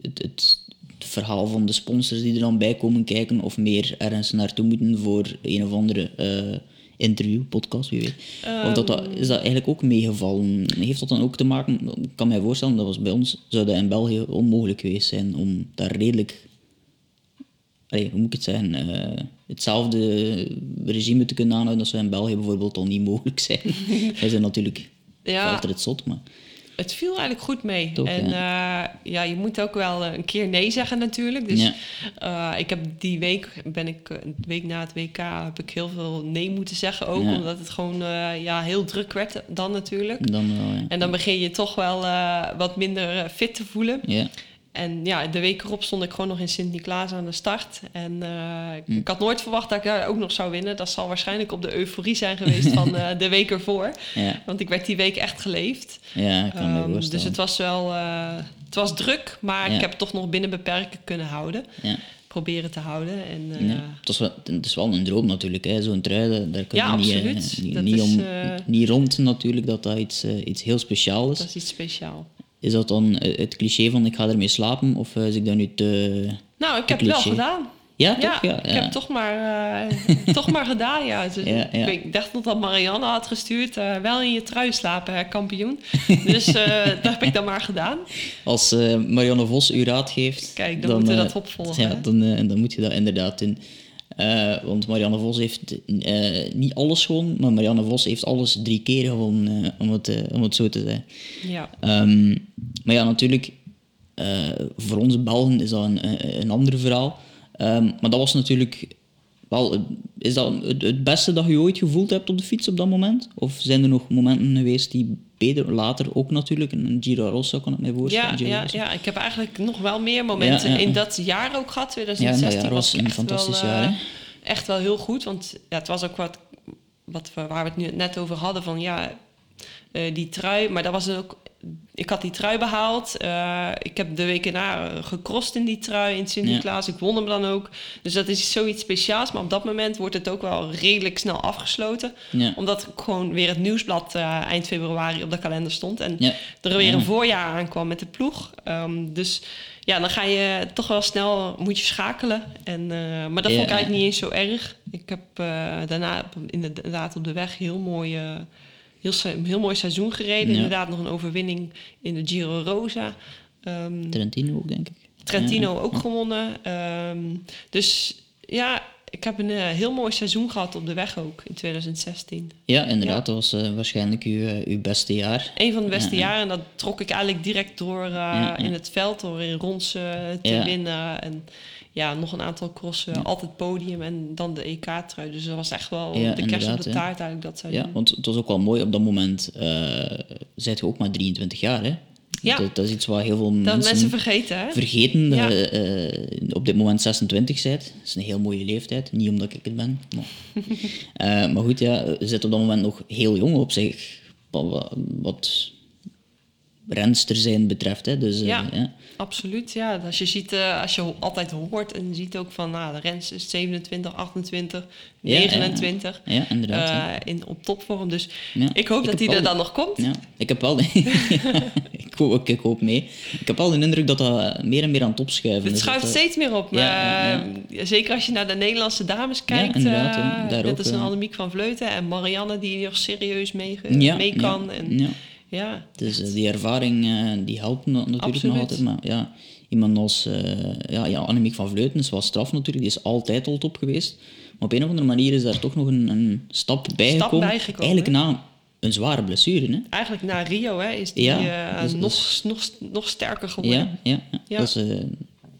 het, het, het verhaal van de sponsors die er dan bij komen kijken of meer ergens naartoe moeten voor een of andere eh, interview, podcast, wie weet. of dat, dat, is dat eigenlijk ook meegevallen? Heeft dat dan ook te maken, ik kan mij voorstellen, dat was bij ons, zou dat in België onmogelijk geweest zijn om daar redelijk, allee, hoe moet ik het zeggen, eh, hetzelfde regime te kunnen aanhouden, dat zou in België bijvoorbeeld al niet mogelijk zijn. Wij zijn natuurlijk Ja. altijd het zot, maar... Het viel eigenlijk goed mee. Toch, en ja. ja, je moet ook wel eh, een keer nee zeggen natuurlijk. Dus Ja. eh, ik heb die week, ben ik, eh, een week na het WK, heb ik heel veel nee moeten zeggen ook. Ja. Omdat het gewoon eh, ja, heel druk werd dan natuurlijk. Dan wel. En dan begin je toch wel eh, wat minder eh, fit te voelen. Ja, En ja, de week erop stond ik gewoon nog in Sint-Niklaas aan de start. En eh, ik- Hm. ik had nooit verwacht dat ik daar ook nog zou winnen. Dat zal waarschijnlijk op de euforie zijn geweest van eh, de week ervoor. ja, Want ik werd die week echt geleefd. ja, ik kan voorstellen. dus het was wel eh, het was druk, maar Ja. ik heb het toch nog binnen beperken kunnen houden. Ja. Proberen te houden. En, Ja, het, is wel, het is wel een droom natuurlijk, hè. zo'n trui, daar- kun je Ja, niet, niet, is, om, niet rond natuurlijk, dat dat iets, iets heel speciaals is. dat is iets speciaals. Is dat dan eh, het cliché van ik ga ermee slapen, of eh, is ik dat nu te... Nou, ik heb het wel gedaan. Ja, toch? Ja, ik ja. heb het toch maar, eh, toch maar gedaan, ja. Dus. Ik dacht nog dat Marianne had gestuurd, wel in je trui slapen, hè, kampioen. Dus eh, dat heb ik dan maar gedaan. Als Marianne Vos u raad geeft... Kijk, dan moeten we eh, dat opvolgen, Ja, dan, dan moet je dat inderdaad doen. Eh, want Marianne Vos heeft eh, niet alles gewoon, maar Marianne Vos heeft alles drie keer gewonnen, eh, om, het, om het zo te zeggen. Ja. Ehm, maar ja, natuurlijk, voor onze Belgen is dat een, een, ander verhaal. Ehm, maar dat was natuurlijk wel... Is dat het, het beste dat je ooit gevoeld hebt op de fiets op dat moment? Of zijn er nog momenten geweest die later ook natuurlijk, een Giro Rosso kan ik mij voorstellen. Ja, ja, ja, ik heb eigenlijk nog wel meer momenten Ja, ja. in dat jaar ook gehad. Ja, 2016 dat jaar was een fantastisch wel, jaar, eh, hè? Echt wel heel goed, want ja, het was ook wat, wat we, waar we het nu net over hadden. Van ja, eh, die trui, maar dat was ook... Ik had die trui behaald. eh, ik heb de weken na gecrossed in die trui in Sint-Niklaas. Ik won hem dan ook. Dus dat is zoiets speciaals. Maar op dat moment wordt het ook wel redelijk snel afgesloten. Ja. Omdat gewoon weer het nieuwsblad eh, eind februari op de kalender stond. En Ja. er weer een voorjaar aankwam met de ploeg. Ehm, dus ja, dan ga je toch wel snel, moet je schakelen. En, eh, maar dat vond ik eigenlijk niet eens zo erg. Ik heb daarna inderdaad op de weg heel mooi, eh, heel, heel mooi seizoen gereden. Ja. Inderdaad nog een overwinning in de Giro Rosa. Ehm, Trentino ook, denk ik. Trentino Ja. ook gewonnen. Ehm, dus ja, ik heb een eh, heel mooi seizoen gehad op de weg ook in 2016. Ja, inderdaad. Dat was eh, waarschijnlijk uw, eh, uw beste jaar. Een van de beste Ja, ja. jaren. En dat trok ik eigenlijk direct door in het veld. Door in Ronsen te winnen. En ja, nog een aantal crossen. Altijd podium en dan de EK-trui. Dus dat was echt wel Ja, de kerst op de ja. taart eigenlijk dat Ja, seizoen. want het was ook wel mooi op dat moment. eh zijt je ook maar 23 jaar, hè? Ja. Dat, dat is iets wat heel veel Dat mensen, mensen vergeten, hè? vergeten. Dat Ja. je eh, op dit moment 26 bent. Dat is een heel mooie leeftijd. Niet omdat ik het ben. Maar, Eh, maar goed, ja, je zit op dat moment nog heel jong op zich. Wat, wat renster zijn betreft. Hè. Dus, eh, Ja. ja. Absoluut, ja. Als je, ziet, eh, als je altijd hoort en ziet ook van... Nou, de Rens is 27, 28, Ja, ja, ja. 29. Ja, inderdaad. eh, in, op topvorm. Dus Ja. ik hoop Ik dat hij er dan nog komt. Ja, ik heb wel... ik hoop, ik hoop mee. Ik heb wel de indruk dat dat meer en meer aan het opschuiven Het schuift Dat, steeds meer op. Zeker als je naar de Nederlandse dames kijkt. ja. Daar net ook, als een. Annemiek van Vleuten en Marianne die nog serieus mee, mee kan. Ja, En, ja. Dus eh, die ervaring eh, die helpt na- natuurlijk Absoluut. nog altijd. Maar ja, iemand als eh, ja, ja, Annemiek van Vleuten is wel straf natuurlijk. Die is altijd al top geweest. Maar op een of andere manier is daar toch nog een, een stap bijgekomen. bijgekomen, Eigenlijk na een zware blessure. Hè? Eigenlijk na Rio hè, is die Ja, dus- nog, dus- nog, nog sterker geworden. Ja, ja, ja. Dat, is,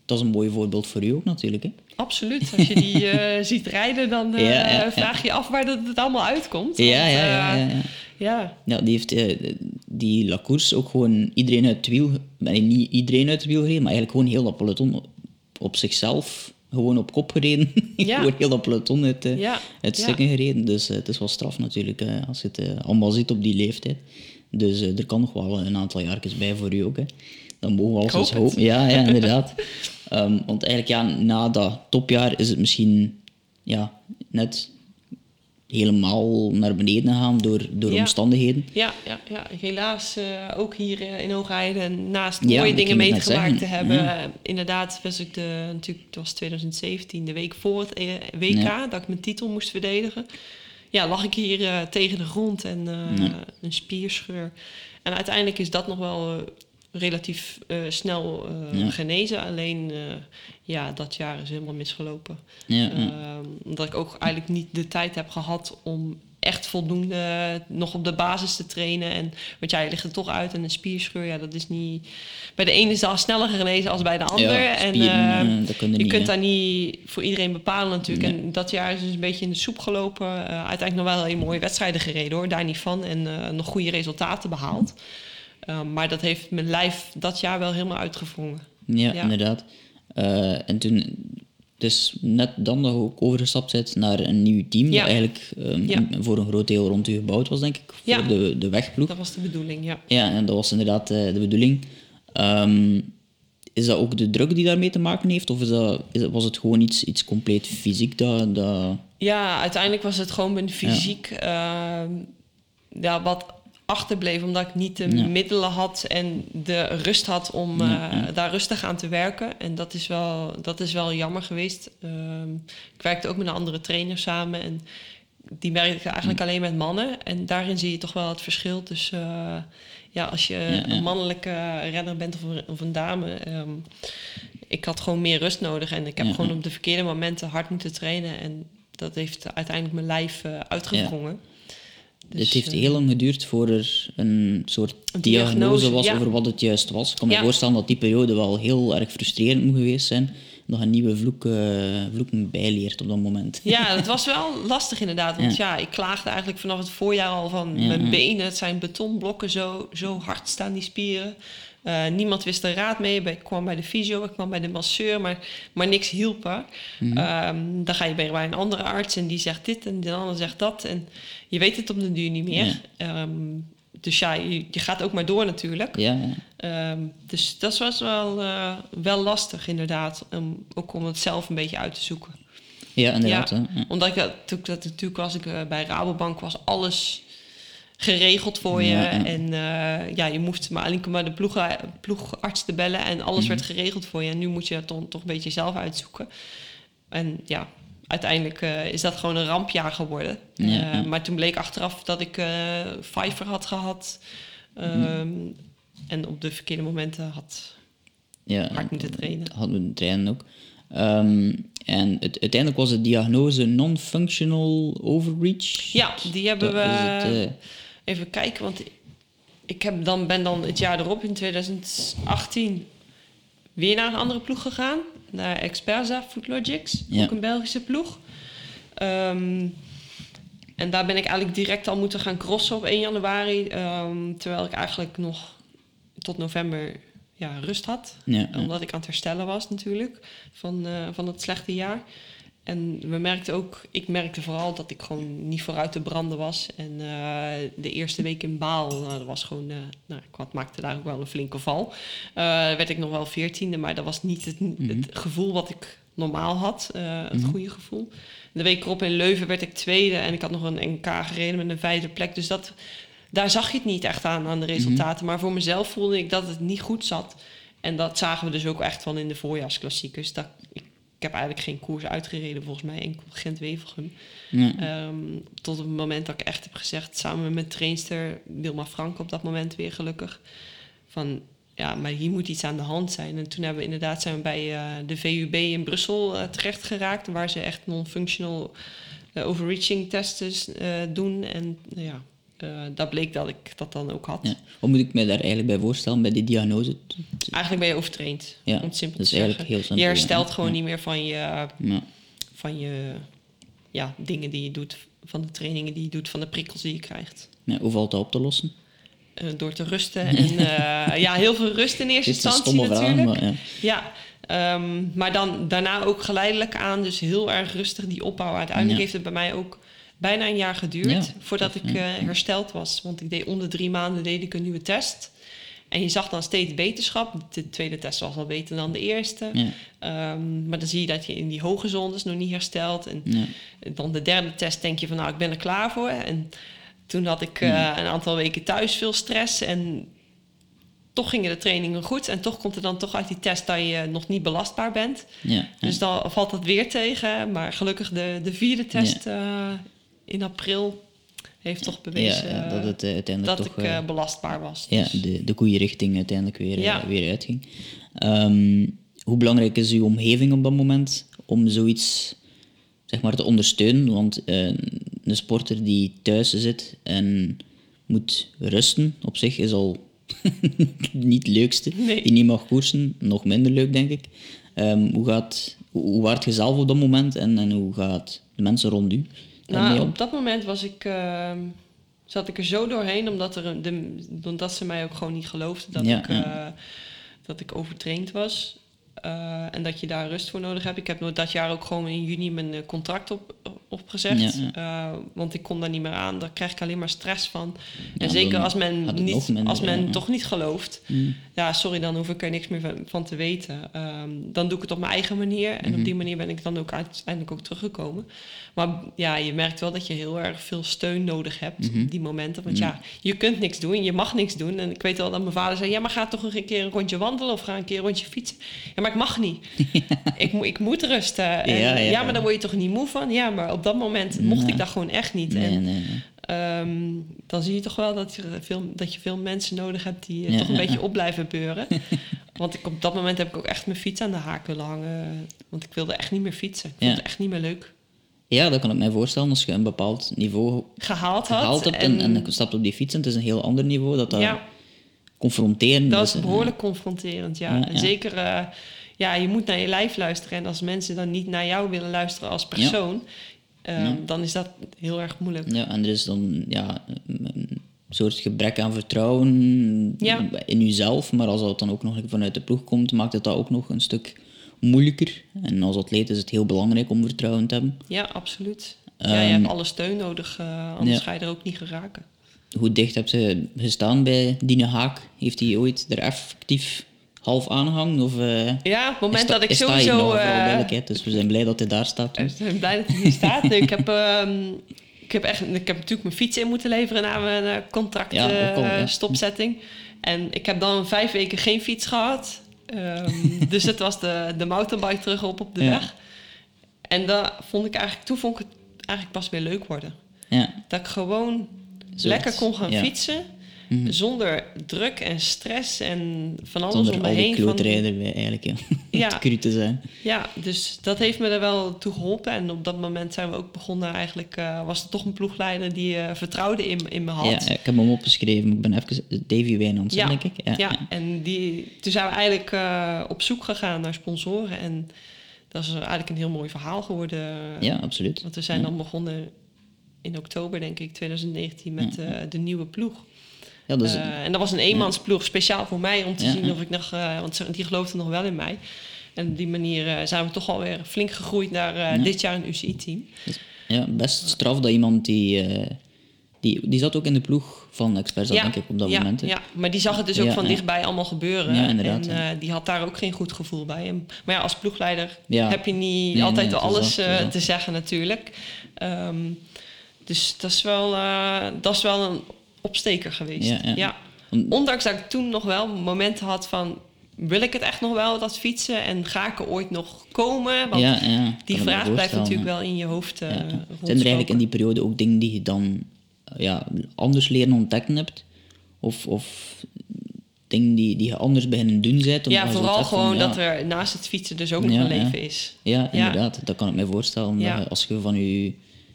dat is een mooi voorbeeld voor u ook natuurlijk. Hè? Absoluut. Als je die eh, ziet rijden, dan eh, Ja, ja, ja. vraag je je af waar dat het allemaal uitkomt. Ja, Want, ja, ja, eh, ja, ja. ja. Ja, die heeft eh, die Lacours ook gewoon iedereen uit het wiel... Nee, niet iedereen uit het wiel gereden, maar eigenlijk gewoon heel dat peloton op, zichzelf gewoon op kop gereden. Ja. gewoon heel dat peloton uit, ja. stukken gereden. Dus het is wel straf natuurlijk, als je het allemaal ziet op die leeftijd. Dus er kan nog wel een aantal jaartjes bij voor u ook. Hè. Dan mogen we alles hoop eens hopen. Ja, ja, inderdaad. Ehm, want eigenlijk, ja, na dat topjaar is het misschien ja, net helemaal naar beneden gegaan door, door Ja. omstandigheden. Ja, ja, ja, helaas eh, ook hier eh, in Hoogheide naast Ja, mooie dingen meegemaakt te hebben. Ja. eh, inderdaad was ik de, natuurlijk, het was 2017, de week voor het WK, dat ik mijn titel moest verdedigen. Ja, lag ik hier tegen de grond en een spierscheur. En uiteindelijk is dat nog wel relatief eh, snel eh, Ja. genezen. Alleen, eh, ja, dat jaar is helemaal misgelopen. Ja, ja. Ehm, omdat ik ook eigenlijk niet de tijd heb gehad om echt voldoende nog op de basis te trainen. En, want ja, je ligt er toch uit en een spierscheur, ja, dat is niet... Bij de ene is dat sneller genezen als bij de ander. Ja, en spieren, ehm, eh, dat kun je niet, kunt hè. daar niet voor iedereen bepalen natuurlijk. Nee. En dat jaar is dus een beetje in de soep gelopen. Uiteindelijk nog wel hele mooie wedstrijden gereden hoor, daar niet van. En nog goede resultaten behaald. Ehm, maar dat heeft mijn lijf dat jaar wel helemaal uitgevrongen. Ja, Ja. inderdaad. Eh, en toen, dus net dan dat ook overgestapt bent naar een nieuw team, Ja. dat eigenlijk ehm, Ja. voor een groot deel rond u gebouwd was, denk ik, voor Ja. de, de wegploeg. Dat was de bedoeling, ja. Ja, en dat was inderdaad eh, de bedoeling. Ehm, is dat ook de druk die daarmee te maken heeft, of is dat, is was het gewoon iets, iets compleet fysiek dat... dat Ja, uiteindelijk was het gewoon mijn fysiek ehm, ja, wat achterbleef. Omdat ik niet de Ja. middelen had en de rust had om eh, ja. daar rustig aan te werken. En dat is wel, dat is wel jammer geweest. Ehm, ik werkte ook met een andere trainer samen. En die werkte eigenlijk alleen met mannen. En daarin zie je toch wel het verschil tussen... eh, ja, als je een mannelijke renner bent of een, of een dame... ehm, ik had gewoon meer rust nodig. En ik heb gewoon op de verkeerde momenten hard moeten trainen. En dat heeft uiteindelijk mijn lijf uitgevrongen. Dus, het heeft eh, heel lang geduurd voor er een soort diagnose, diagnose, was ja. over wat het juist was. Ik kan me Ja. voorstellen dat die periode wel heel erg frustrerend moet geweest zijn. Dat een nieuwe vloek, vloeken bijleert op dat moment. Ja, het was wel lastig inderdaad. Want ja. ik klaagde eigenlijk vanaf het voorjaar al van mijn benen. Het zijn betonblokken, zo, zo hard staan die spieren. Eh, niemand wist er raad mee. Ik kwam bij de fysio, ik kwam bij de masseur, maar, maar niks hielp. er. Mhm. Ehm, dan ga je bij, een andere arts en die zegt dit en de ander zegt dat. En je weet het op de duur niet meer. Ehm, dus ja, je, je gaat ook maar door natuurlijk. Ja, ja. Ehm, dus dat was wel, eh, wel lastig inderdaad. om ook om het zelf een beetje uit te zoeken. ja inderdaad. Ja. Omdat ik dat, natuurlijk was ik eh, bij Rabobank was alles geregeld voor je. Ja. En eh, ja, je moest maar alleen maar de ploeg, ploegarts te bellen en alles Mhm. werd geregeld voor je. En nu moet je het toch, toch een beetje zelf uitzoeken. En ja, uiteindelijk eh, is dat gewoon een rampjaar geworden. Ja, Eh. Maar toen bleek achteraf dat ik eh Pfeiffer had gehad. Ehm, Mhm. En op de verkeerde momenten had Ja, hard moeten trainen. hadden we trainen ook. Ehm, en het, uiteindelijk was de diagnose non-functional overreach. Ja, die hebben Dat we... Even kijken, want ik heb dan, ben dan het jaar erop, in 2018, weer naar een andere ploeg gegaan. Naar Experza Foodlogics, Ja. ook een Belgische ploeg. Ehm, en daar ben ik eigenlijk direct al moeten gaan crossen op 1 januari. ehm, terwijl ik eigenlijk nog tot november ja, rust had. ja, ja. Omdat ik aan het herstellen was natuurlijk van, eh, van het slechte jaar. En we merkten ook, ik merkte vooral dat ik gewoon niet vooruit te branden was. En eh, de eerste week in Baal, nou, dat was gewoon, eh, nou, ik had- maakte daar ook wel een flinke val. Eh, werd ik nog wel veertiende, maar dat was niet het, het gevoel wat ik normaal had. het Mhm. goede gevoel. De week erop in Leuven werd ik tweede en ik had nog een NK gereden met een vijfde plek. Dus dat daar zag je het niet echt aan, aan de resultaten. Maar voor mezelf voelde ik dat het niet goed zat. En dat zagen we dus ook echt wel in de voorjaarsklassiekers. Dat, ik, heb eigenlijk geen koers uitgereden, volgens mij enkel Gent-Wevelgem. Ja. Ehm, tot het moment dat ik echt heb gezegd, samen met mijn trainster Wilma Frank op dat moment weer gelukkig, van ja, maar hier moet iets aan de hand zijn. En toen hebben we inderdaad zijn we bij eh, de VUB in Brussel eh, terecht geraakt, waar ze echt non-functional eh, overreaching tests doen. En nou ja, eh, dat bleek dat ik dat dan ook had. Ja. Wat moet ik me daar eigenlijk bij voorstellen, bij die diagnose? Eigenlijk ben je overtraind, Ja, om het simpel dat te is zeggen. eigenlijk heel simpel. je herstelt ja. gewoon niet meer van je, van je ja, dingen die je doet, van de trainingen die je doet, van de prikkels die je krijgt. Hoe valt dat op te lossen? Eh, door te rusten. En eh, ja, heel veel rust in eerste is instantie natuurlijk. maar ja. Ja, ehm, maar dan daarna ook geleidelijk aan, dus heel erg rustig die opbouw. Uiteindelijk heeft het bij mij ook bijna een jaar geduurd Ja, voordat ik eh, hersteld was. Want ik deed onder drie maanden deed ik een nieuwe test. En je zag dan steeds beterschap. De tweede test was al beter dan de eerste. Ja. Ehm, maar dan zie je dat je in die hoge zones nog niet herstelt. En Ja. dan de derde test denk je van nou, ik ben er klaar voor. En toen had ik eh, een aantal weken thuis veel stress. En toch gingen de trainingen goed. En toch komt er dan toch uit die test dat je nog niet belastbaar bent. Ja. Ja. Dus dan valt dat weer tegen. Maar gelukkig de, de vierde test eh, in april heeft toch bewezen Ja, dat het uiteindelijk dat toch ik eh, eh, belastbaar was. ja, Dus- de, de goede richting uiteindelijk weer, eh, Ja. weer uitging. Ehm, hoe belangrijk is uw omgeving op dat moment om zoiets zeg maar, te ondersteunen? Want een sporter die thuis zit en moet rusten op zich is al niet het leukste. Nee. Die niet mag koersen, nog minder leuk denk ik. Ehm, hoe, gaat, hoe, hoe waart je zelf op dat moment en, en hoe gaat de mensen rond u Nou, op dat moment was ik, ehm, zat ik er zo doorheen, omdat, er de, omdat ze mij ook gewoon niet geloofden dat, Ja, ik, ja. eh, dat ik overtraind was. Eh, en dat je daar rust voor nodig hebt. Ik heb dat jaar ook gewoon in juni mijn eh, contract op, opgezegd. Ja, Eh, want ik kon daar niet meer aan. Daar krijg ik alleen maar stress van. Ja, en zeker als men, niet, minder, als men toch niet gelooft. Mm. Ja, sorry, dan hoef ik er niks meer van, van te weten. Ehm, dan doe ik het op mijn eigen manier. En Mhm. op die manier ben ik dan ook uiteindelijk ook teruggekomen. Maar ja, je merkt wel dat je heel erg veel steun nodig hebt, Mhm. die momenten. Want ja, je kunt niks doen, je mag niks doen. En ik weet wel dat mijn vader zei, ja, maar ga toch een keer een rondje wandelen of ga een keer een rondje fietsen. Ja, maar ik mag niet. ik, moet ik moet rusten. En, Ja, maar dan word je toch niet moe van? Ja, maar op dat moment mocht ik dat gewoon echt niet. Nee, En nee, nee. Ehm, dan zie je toch wel dat je veel, dat je veel mensen nodig hebt die eh, toch een beetje op blijven beuren. Want ik, op dat moment heb ik ook echt mijn fiets aan de haak willen hangen. Want ik wilde echt niet meer fietsen. Ik vond het echt niet meer leuk. Ja, dat kan ik mij voorstellen. Als je een bepaald niveau Gehaald had. gehaald hebt en, en stapt op die fiets en het is een heel ander niveau, dat dat confronterend dat is. behoorlijk confronterend. Ja. Ja, en zeker, eh, ja, je moet naar je lijf luisteren. En als mensen dan niet naar jou willen luisteren als persoon, Ja. dan is dat heel erg moeilijk. Ja, en er is dan ja, een soort gebrek aan vertrouwen Ja. in jezelf, maar als dat dan ook nog vanuit de ploeg komt, maakt het dat ook nog een stuk moeilijker. En als atleet is het heel belangrijk om vertrouwen te hebben. Ja, absoluut. ja, je hebt alle steun nodig, eh, anders ga je er ook niet geraken. Hoe dicht heb je gestaan bij Dine Haak? Heeft hij ooit er effectief half aangehangen? Of, eh, Ja, het moment dat- ik sowieso... duidelijkheid, dus we zijn blij dat hij daar staat. Ik ben blij dat hij hier staat. Ik, heb, ehm, ik, heb echt, ik heb natuurlijk mijn fiets in moeten leveren na mijn eh, contract Ja. En ik heb dan vijf weken geen fiets gehad. Ehm, dus het was de, de mountainbike terug op op de Ja. weg. En dat vond ik eigenlijk, toen vond ik het eigenlijk pas weer leuk worden. Ja, Dat ik gewoon lekker kon gaan fietsen. Mhm. Zonder druk en stress en van alles zonder om me al die. Van, eigenlijk, ja. Ja. Te cru te zijn. Ja, dus dat heeft me er wel toe geholpen. En op dat moment zijn we ook begonnen. Eigenlijk eh, was er toch een ploegleider die eh, vertrouwde in, in me had. Ja, ik heb hem opgeschreven. Ik ben even Davy Wijnands, Ja, denk ik. Ja, Ja, en die, toen zijn we eigenlijk eh, op zoek gegaan naar sponsoren. En dat is eigenlijk een heel mooi verhaal geworden. Ja, absoluut. Want we zijn dan begonnen in oktober, denk ik, 2019 met de nieuwe ploeg. Ja, dat is, Eh, en dat was een eenmansploeg speciaal voor mij om te Ja, zien ja. of ik nog... eh, want die geloofden nog wel in mij. En op die manier eh, zijn we toch alweer flink gegroeid naar Ja. dit jaar een UCI-team. ja, best straf dat iemand die, die... Die zat ook in de ploeg van Experts, denk ik, op dat ja, moment. Ja, maar die zag het dus ook Ja, van ja. dichtbij allemaal gebeuren. Ja, inderdaad, En ja. die had daar ook geen goed gevoel bij. En, maar ja, als ploegleider Ja. heb je niet Nee, altijd nee, alles dat, te zeggen natuurlijk. Ehm, dus dat is wel, dat is wel een opsteker geweest. Ja, Ja, ja. Om- Ondanks dat ik toen nog wel momenten had van... wil ik het echt nog wel, dat fietsen? En ga ik er ooit nog komen? Want ja, die kan vraag blijft natuurlijk wel in je hoofd Ja. Zijn er eigenlijk in die periode ook dingen die je dan eh, ja, anders leren ontdekken hebt? Of, of dingen die, die je anders beginnen doen bent? Ja, vooral gewoon van, dat er naast het fietsen dus ook nog een leven is. Ja, inderdaad. Dat kan ik me voorstellen. Als je van je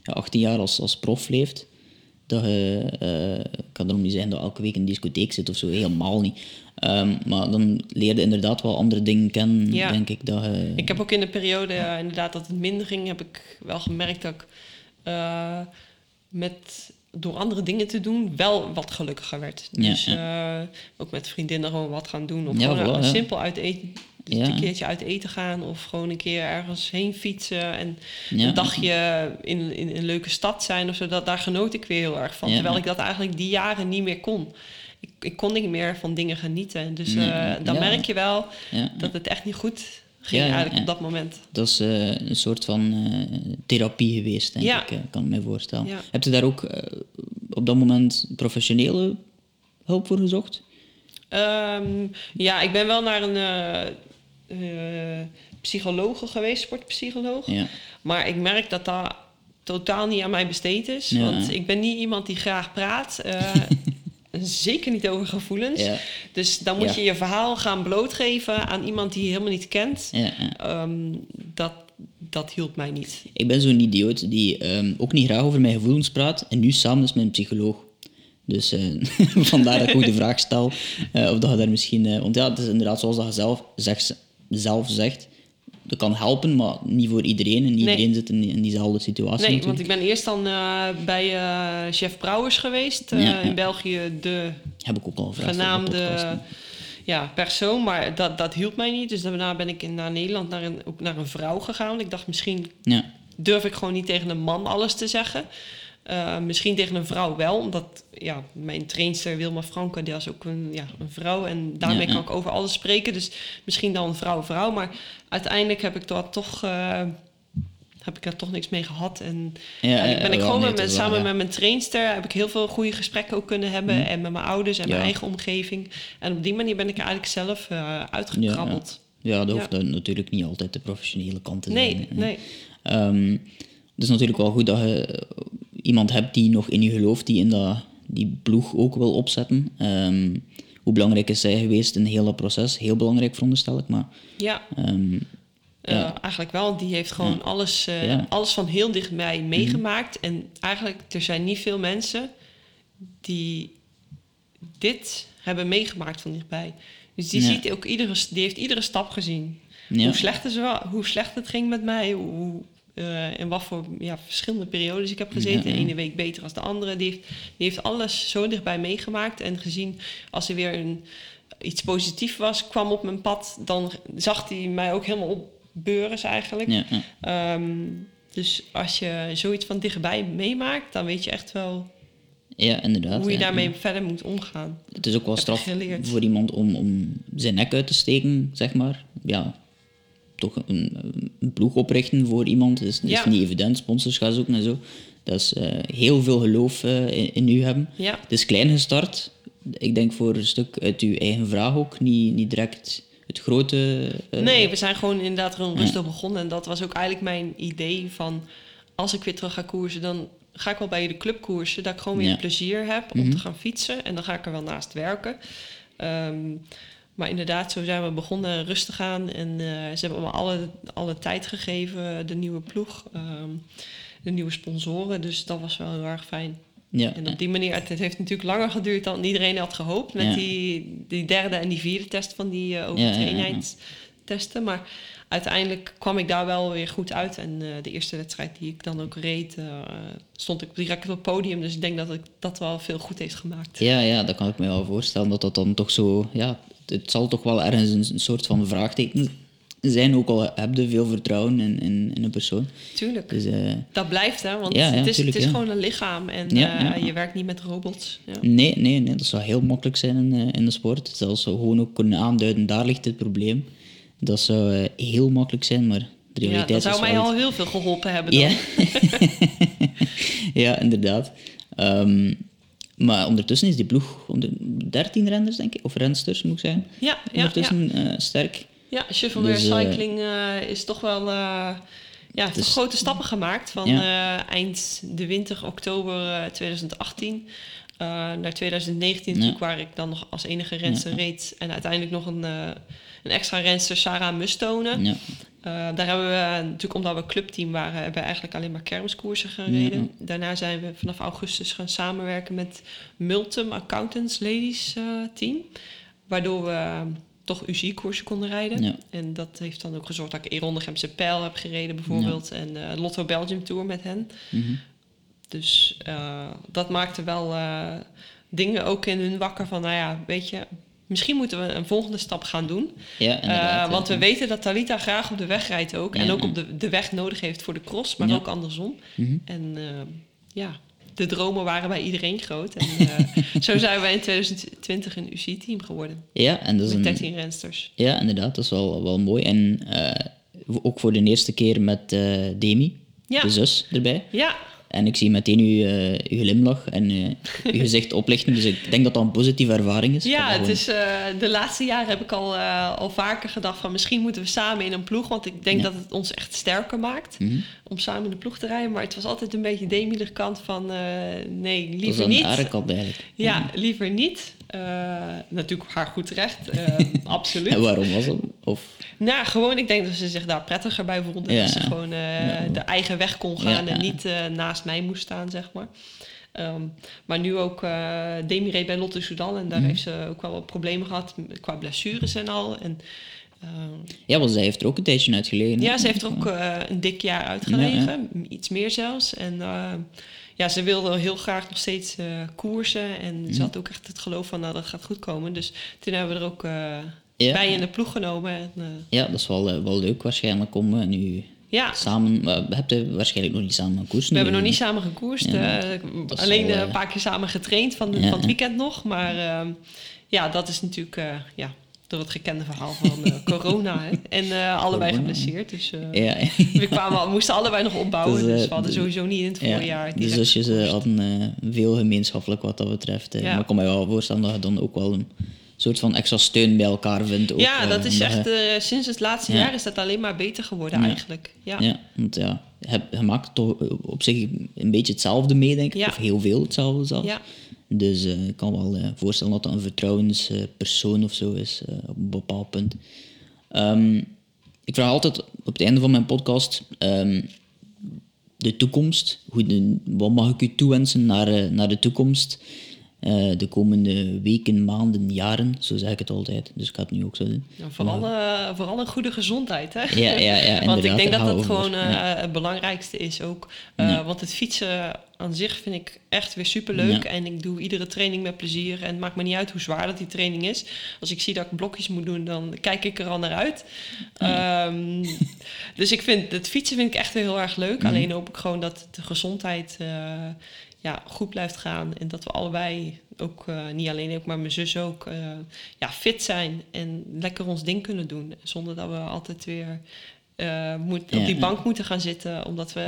ja, 18 jaar als, als prof leeft, dat je, eh, kan erom niet zijn dat elke week in een discotheek zit of zo, helemaal niet. Ehm, maar dan leer je inderdaad wel andere dingen kennen, Ja. denk ik. Dat je, Ik heb ook in de periode inderdaad dat het minder ging, heb ik wel gemerkt dat ik eh, met, door andere dingen te doen wel wat gelukkiger werd. Ja, Dus eh, ook met vriendinnen gewoon wat gaan doen. Of Ja, gewoon voilà, ja. simpel uit eten. Dus Ja. een keertje uit eten gaan of gewoon een keer ergens heen fietsen en Ja. een dagje in, in een leuke stad zijn of zo. Dat, daar genoot ik weer heel erg van. Ja. Terwijl ik dat eigenlijk die jaren niet meer kon. Ik, ik kon niet meer van dingen genieten. Dus eh, dan merk je wel dat het echt niet goed ging eigenlijk op dat moment. dat is eh, een soort van eh, therapie geweest, denk Ja. ik. kan ik me voorstellen. Heb je daar ook op dat moment professionele hulp voor gezocht? Ehm, ja, ik ben wel naar een eh, psychologe geweest, sportpsycholoog. Ja. Maar ik merk dat dat totaal niet aan mij besteed is. Ja. Want ik ben niet iemand die graag praat. eh, zeker niet over gevoelens. Ja. Dus dan moet je je verhaal gaan blootgeven aan iemand die je helemaal niet kent. Ehm, dat, dat hielp mij niet. Ik ben zo'n idioot die ehm, ook niet graag over mijn gevoelens praat en nu samen is met een psycholoog. Dus eh, vandaar dat ik ook de vraag stel of dat je daar misschien... want ja, het is inderdaad zoals dat je zelf, zegt, zelf zegt, dat kan helpen, maar niet voor iedereen. En Nee. iedereen zit in, in diezelfde situatie Nee, natuurlijk. want ik ben eerst dan eh, bij eh, chef Brouwers geweest. eh, Ja, ja. In België de Heb ik ook al de genaamde podcast, hè. ja, persoon. Maar dat, dat hielp mij niet. Dus daarna ben ik in, naar Nederland naar een, ook naar een vrouw gegaan. Ik dacht, misschien Ja, durf ik gewoon niet tegen een man alles te zeggen. Eh, misschien tegen een vrouw wel, omdat ja, mijn trainster Wilma Franke, die was ook een, ja, een vrouw. En daarmee Ja, kan ik over alles spreken. Dus misschien dan vrouw-vrouw. Maar uiteindelijk heb ik daar toch, eh, heb ik daar toch niks mee gehad. En Ja, ja, ben ik gewoon nee, met, dat wel, samen ja. met mijn trainster heb ik heel veel goede gesprekken ook kunnen hebben. En met mijn ouders en mijn eigen omgeving. En op die manier ben ik er eigenlijk zelf eh, uitgekrabbeld. Ja, dat hoeft natuurlijk niet altijd de professionele kant te Nee, zijn. hè. nee. Ehm, het is natuurlijk wel goed dat je iemand hebt die nog in je gelooft, die in dat, die ploeg ook wil opzetten. Ehm, hoe belangrijk is zij geweest in heel dat proces? Heel belangrijk, veronderstel ik. Maar Ja, Eh, Ja. eigenlijk wel. Die heeft gewoon alles, eh, Ja. alles van heel dichtbij meegemaakt. En eigenlijk, er zijn niet veel mensen die dit hebben meegemaakt van dichtbij. Dus die, ziet ook iedere, die heeft iedere stap gezien. Hoe, slecht het, wa- hoe slecht het ging met mij. Hoe, eh, in wat voor ja, verschillende periodes ik heb gezeten. Ja, ja. De ene week beter als de andere. Die heeft, die heeft alles zo dichtbij meegemaakt. En gezien als er weer een, iets positiefs was, kwam op mijn pad. Dan zag hij mij ook helemaal opbeuren eigenlijk. ja. Ehm, dus als je zoiets van dichtbij meemaakt, dan weet je echt wel ja, inderdaad. hoe je ja. daarmee verder moet omgaan. Het is ook wel straf voor iemand om, om zijn nek uit te steken, zeg maar. Ja, toch een, een ploeg oprichten voor iemand is, is Ja. niet evident. Sponsors gaan zoeken en zo. Dat is eh, heel veel geloof eh, in, in u hebben. Ja, Het is klein gestart. Ik denk voor een stuk uit uw eigen vraag ook. Niet, niet direct het grote... eh, nee, we zijn gewoon inderdaad gewoon rustig begonnen. En dat was ook eigenlijk mijn idee van... als ik weer terug ga koersen, dan ga ik wel bij de club koersen. Dat ik gewoon weer Ja. plezier heb om te gaan fietsen. En dan ga ik er wel naast werken. Ehm, maar inderdaad, zo zijn we begonnen rustig aan. En eh, ze hebben me alle, alle tijd gegeven, de nieuwe ploeg, ehm, de nieuwe sponsoren. Dus dat was wel heel erg fijn. ja, En op die manier, het het heeft natuurlijk langer geduurd dan iedereen had gehoopt. Met Ja. die, die derde en die vierde test van die uh, Ja, ja, ja, ja. overtreenheidstesten. Maar uiteindelijk kwam ik daar wel weer goed uit. En eh, de eerste wedstrijd die ik dan ook reed, eh, stond ik direct op het podium. Dus ik denk dat ik dat wel veel goed heeft gemaakt. Ja, ja, dat kan ik me wel voorstellen. Dat dat dan toch zo... Ja, het zal toch wel ergens een, een soort van vraagteken zijn. Ook al heb je veel vertrouwen in, in, in een persoon. Tuurlijk. Dus, eh, Dat blijft, hè? Want Ja, ja, het is, tuurlijk, het is ja. gewoon een lichaam. En Ja, eh, ja. je werkt niet met robots. Ja. nee, nee, nee, dat zou heel makkelijk zijn in, eh, in de sport. Zelfs gewoon ook kunnen aanduiden, daar ligt het probleem. Dat zou heel makkelijk zijn, maar de Ja, realiteit dat zou is mij al heel veel geholpen hebben dan. Ja, ja inderdaad. Ehm, maar ondertussen is die ploeg onder 13 renners, denk ik, of rensters moet ik zeggen. Ja, ja, ja. Ondertussen eh, sterk. Ja, Chevrolet Dus, eh, Cycling eh, is toch wel... ja, Dus- toch grote stappen gemaakt van eh, eind de winter, oktober eh, 2018 eh, naar 2019 Ja. natuurlijk, waar ik dan nog als enige renster Ja. reed. En uiteindelijk nog een, een extra renster, Sarah Mustonen. Eh, daar hebben we natuurlijk, omdat we clubteam waren, hebben we eigenlijk alleen maar kermiskoersen gereden. Ja. Daarna zijn we vanaf augustus gaan samenwerken met Multum Accountants Ladies eh, team. Waardoor we eh, toch UCI-koersen konden rijden. Ja. En dat heeft dan ook gezorgd dat ik Eronde Gemse Pijl heb gereden bijvoorbeeld. En eh, Lotto Belgium Tour met hen. Mhm. Dus dat maakte wel dingen ook in hun wakker van, nou ja, weet je... Misschien moeten we een volgende stap gaan doen. Ja. Eh, want we ja. weten dat Talita graag op de weg rijdt ook. En Ja. ook op de, de weg nodig heeft voor de cross, maar Ja. ook andersom. Mhm. En eh, ja, de dromen waren bij iedereen groot. En eh, zo zijn wij in 2020 een UCI-team geworden. Ja, en dat is Met een, 13 rensters. Ja, inderdaad, dat is wel, wel mooi. En ook voor de eerste keer met Demi, Ja. de zus, erbij. Ja, En ik zie meteen uw, eh, uw glimlach en eh, uw gezicht oplichten. Dus ik denk dat dat een positieve ervaring is. ja Dat het is, eh, de laatste jaren heb ik al, al vaker gedacht van misschien moeten we samen in een ploeg. Want ik denk Ja. dat het ons echt sterker maakt Mhm. om samen in de ploeg te rijden. Maar het was altijd een beetje de kant van nee, Dat is liever niet. de aarde eigenlijk. Ja, liever niet. Eh, natuurlijk haar goed recht, eh, absoluut. En waarom was dat? Of, Nou, gewoon, ik denk dat ze zich daar prettiger bij voelde. Ja. Dat ze gewoon eh, de eigen weg kon gaan Ja, en niet naast mij moest staan, zeg maar. Ehm, maar nu ook Demi reed bij Lotte Sudan en daar Mhm. heeft ze ook wel wat problemen gehad qua blessures en al. En, ehm, ja, want zij heeft er ook een tijdje uit gelegen. hè? ja, ze heeft er ook een dik jaar uitgelegen, iets meer zelfs. En eh, ja, ze wilde heel graag nog steeds eh, koersen en Mhm. ze had ook echt het geloof van, nou, dat gaat goed komen. Dus toen hebben we er ook eh, Ja. bij in de ploeg genomen. En, eh, Ja, dat is wel, wel leuk waarschijnlijk om nu ja, samen... We hebben waarschijnlijk nog niet samen een koers We hebben nog niet samen gekoerst. Ja, alleen wel, een paar keer samen getraind van, de- Ja, van het weekend nog. Maar ehm, ja, dat is natuurlijk ja, door het gekende verhaal van eh, corona. Hè. En eh, allebei Corona. geblesseerd. Dus eh, Ja, we kwamen, al- moesten allebei nog opbouwen. Dus, dus we hadden de- sowieso niet in het voorjaar. ja, de direct zusjes eh, gekoerst. hadden veel gemeenschappelijk wat dat betreft. Ja. Maar ik kan me wel voorstellen dat je dan ook wel een soort van extra steun bij elkaar vindt. Ook, ja, dat is echt, je- sinds het laatste Ja. jaar is dat alleen maar beter geworden eigenlijk. Ja. Ja, want ja, je, je maakt toch op zich een beetje hetzelfde mee, denk ik. Of heel veel hetzelfde zelfs. Dus eh, ik kan wel eh, voorstellen dat dat een vertrouwenspersoon of zo is eh, op een bepaald punt. Ehm, ik vraag altijd op het einde van mijn podcast ehm, de toekomst. Hoe wat mag ik u toewensen naar, naar de toekomst? Eh, de komende weken, maanden, jaren, zo zeg ik het altijd. Dus ik ga het nu ook zo doen. Ja, vooral, eh, vooral een goede gezondheid, hè? Ja, ja, ja, want ik denk dat dat gewoon eh, Ja. het belangrijkste is ook. Ja. Want het fietsen aan zich vind ik echt weer superleuk. En ik doe iedere training met plezier. En het maakt me niet uit hoe zwaar dat die training is. Als ik zie dat ik blokjes moet doen, dan kijk ik er al naar uit. Ehm, dus ik vind het fietsen vind ik echt weer heel erg leuk. Mhm. Alleen hoop ik gewoon dat de gezondheid ja, goed blijft gaan. En dat we allebei ook, eh, niet alleen ik, maar mijn zus ook, eh, ja, fit zijn. En lekker ons ding kunnen doen. Zonder dat we altijd weer eh, moet, Ja, op die ja. bank moeten gaan zitten. Omdat we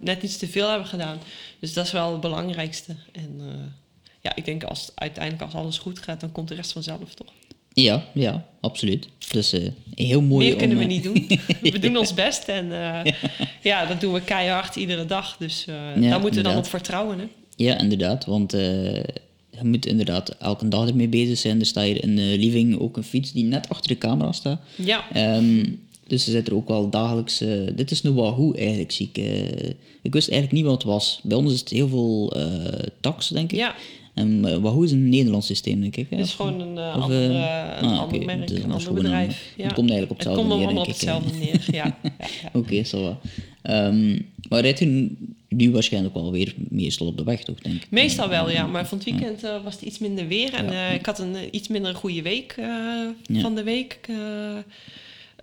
net iets te veel hebben gedaan. Dus dat is wel het belangrijkste. En ja, ik denk als uiteindelijk als alles goed gaat, dan komt de rest vanzelf toch. Ja, ja, absoluut. Dus heel mooi Meer kunnen om, we niet doen. We doen ons best en ja, dat doen we keihard iedere dag. Dus daar moeten we dan op vertrouwen. Hè? Ja, inderdaad. Want eh, je moet inderdaad elke dag ermee bezig zijn. Er staat hier in de living ook een fiets die net achter de camera staat. Ja, Ehm, dus ze zit er ook wel dagelijks... eh, dit is een Wahoo eigenlijk, zie ik. eh. ik wist eigenlijk niet wat het was. Bij ons is het heel veel eh tax, denk ik. ja. En eh, Wahoo is een Nederlands systeem, denk ik. het is gewoon een, eh, of, ander, eh, eh, een ah, ander merk, het is een ander een- bedrijf. ja. Het komt eigenlijk op Het hetzelfde komt neer, allemaal denk op ik. hetzelfde neer, ja. Oké, zo wat. Ehm, maar rijdt u nu waarschijnlijk wel weer meestal op de weg, toch, denk ik? Meestal wel, ja. Maar van het weekend eh, was het iets minder weer. En eh, ik had een eh, iets minder goede week eh, van de week.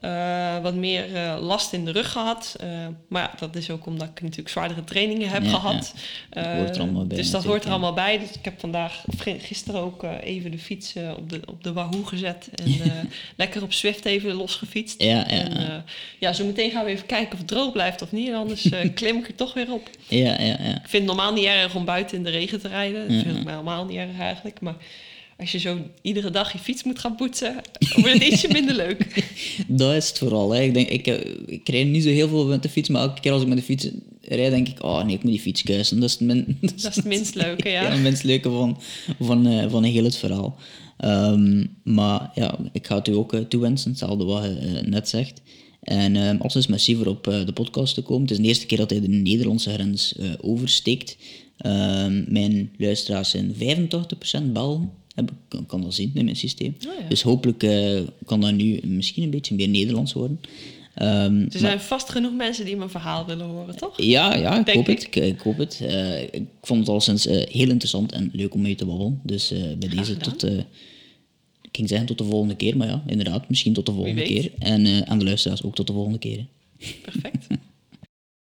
Eh, wat meer eh, last in de rug gehad. Eh, maar ja, dat is ook omdat ik natuurlijk zwaardere trainingen heb Ja, gehad. Dat hoort er allemaal bij Dus dat hoort er allemaal bij. Dus ik heb vandaag, gisteren ook even de fiets op, de, op de Wahoo gezet. En lekker op Swift even losgefietst. Ja, ja, En ja. ja, zo meteen gaan we even kijken of het droog blijft of niet. Anders klim ik er toch weer op. ja, ja, ja. Ik vind het normaal niet erg om buiten in de regen te rijden. Dat vind ik mij helemaal niet erg eigenlijk. Maar als je zo iedere dag je fiets moet gaan poetsen, wordt het ietsje minder leuk. Dat is het vooral. Hè. Ik, denk, ik, eh, ik rijd niet zo heel veel met de fiets, maar elke keer als ik met de fiets rijd, denk ik, oh nee, ik moet die fiets kuisen. Dat is het, min, Dat is het minst leuke, ja. het minst leuke van, van, eh, van heel het verhaal. Ehm, maar ja, ik ga het u ook eh, toewensen, hetzelfde wat je net zegt. En ehm als is merci voor op de podcast te komen. Het is de eerste keer dat hij de Nederlandse grens oversteekt. Ehm, mijn luisteraars zijn 85% Belgen. Heb ik kan, kan dat zien in mijn systeem. Oh ja. Dus hopelijk eh, kan dat nu misschien een beetje meer Nederlands worden. Ehm, Er zijn vast genoeg mensen die mijn verhaal willen horen, toch? ja, ja, ik hoop ik. het. Ik, ik hoop het. Eh, ik vond het al sinds eh, heel interessant en leuk om mee te babbelen. Dus bij deze gedaan. tot... ik ging zeggen tot de volgende keer, maar ja, inderdaad, misschien tot de volgende keer. En aan de luisteraars ook tot de volgende keer. hè. Perfect.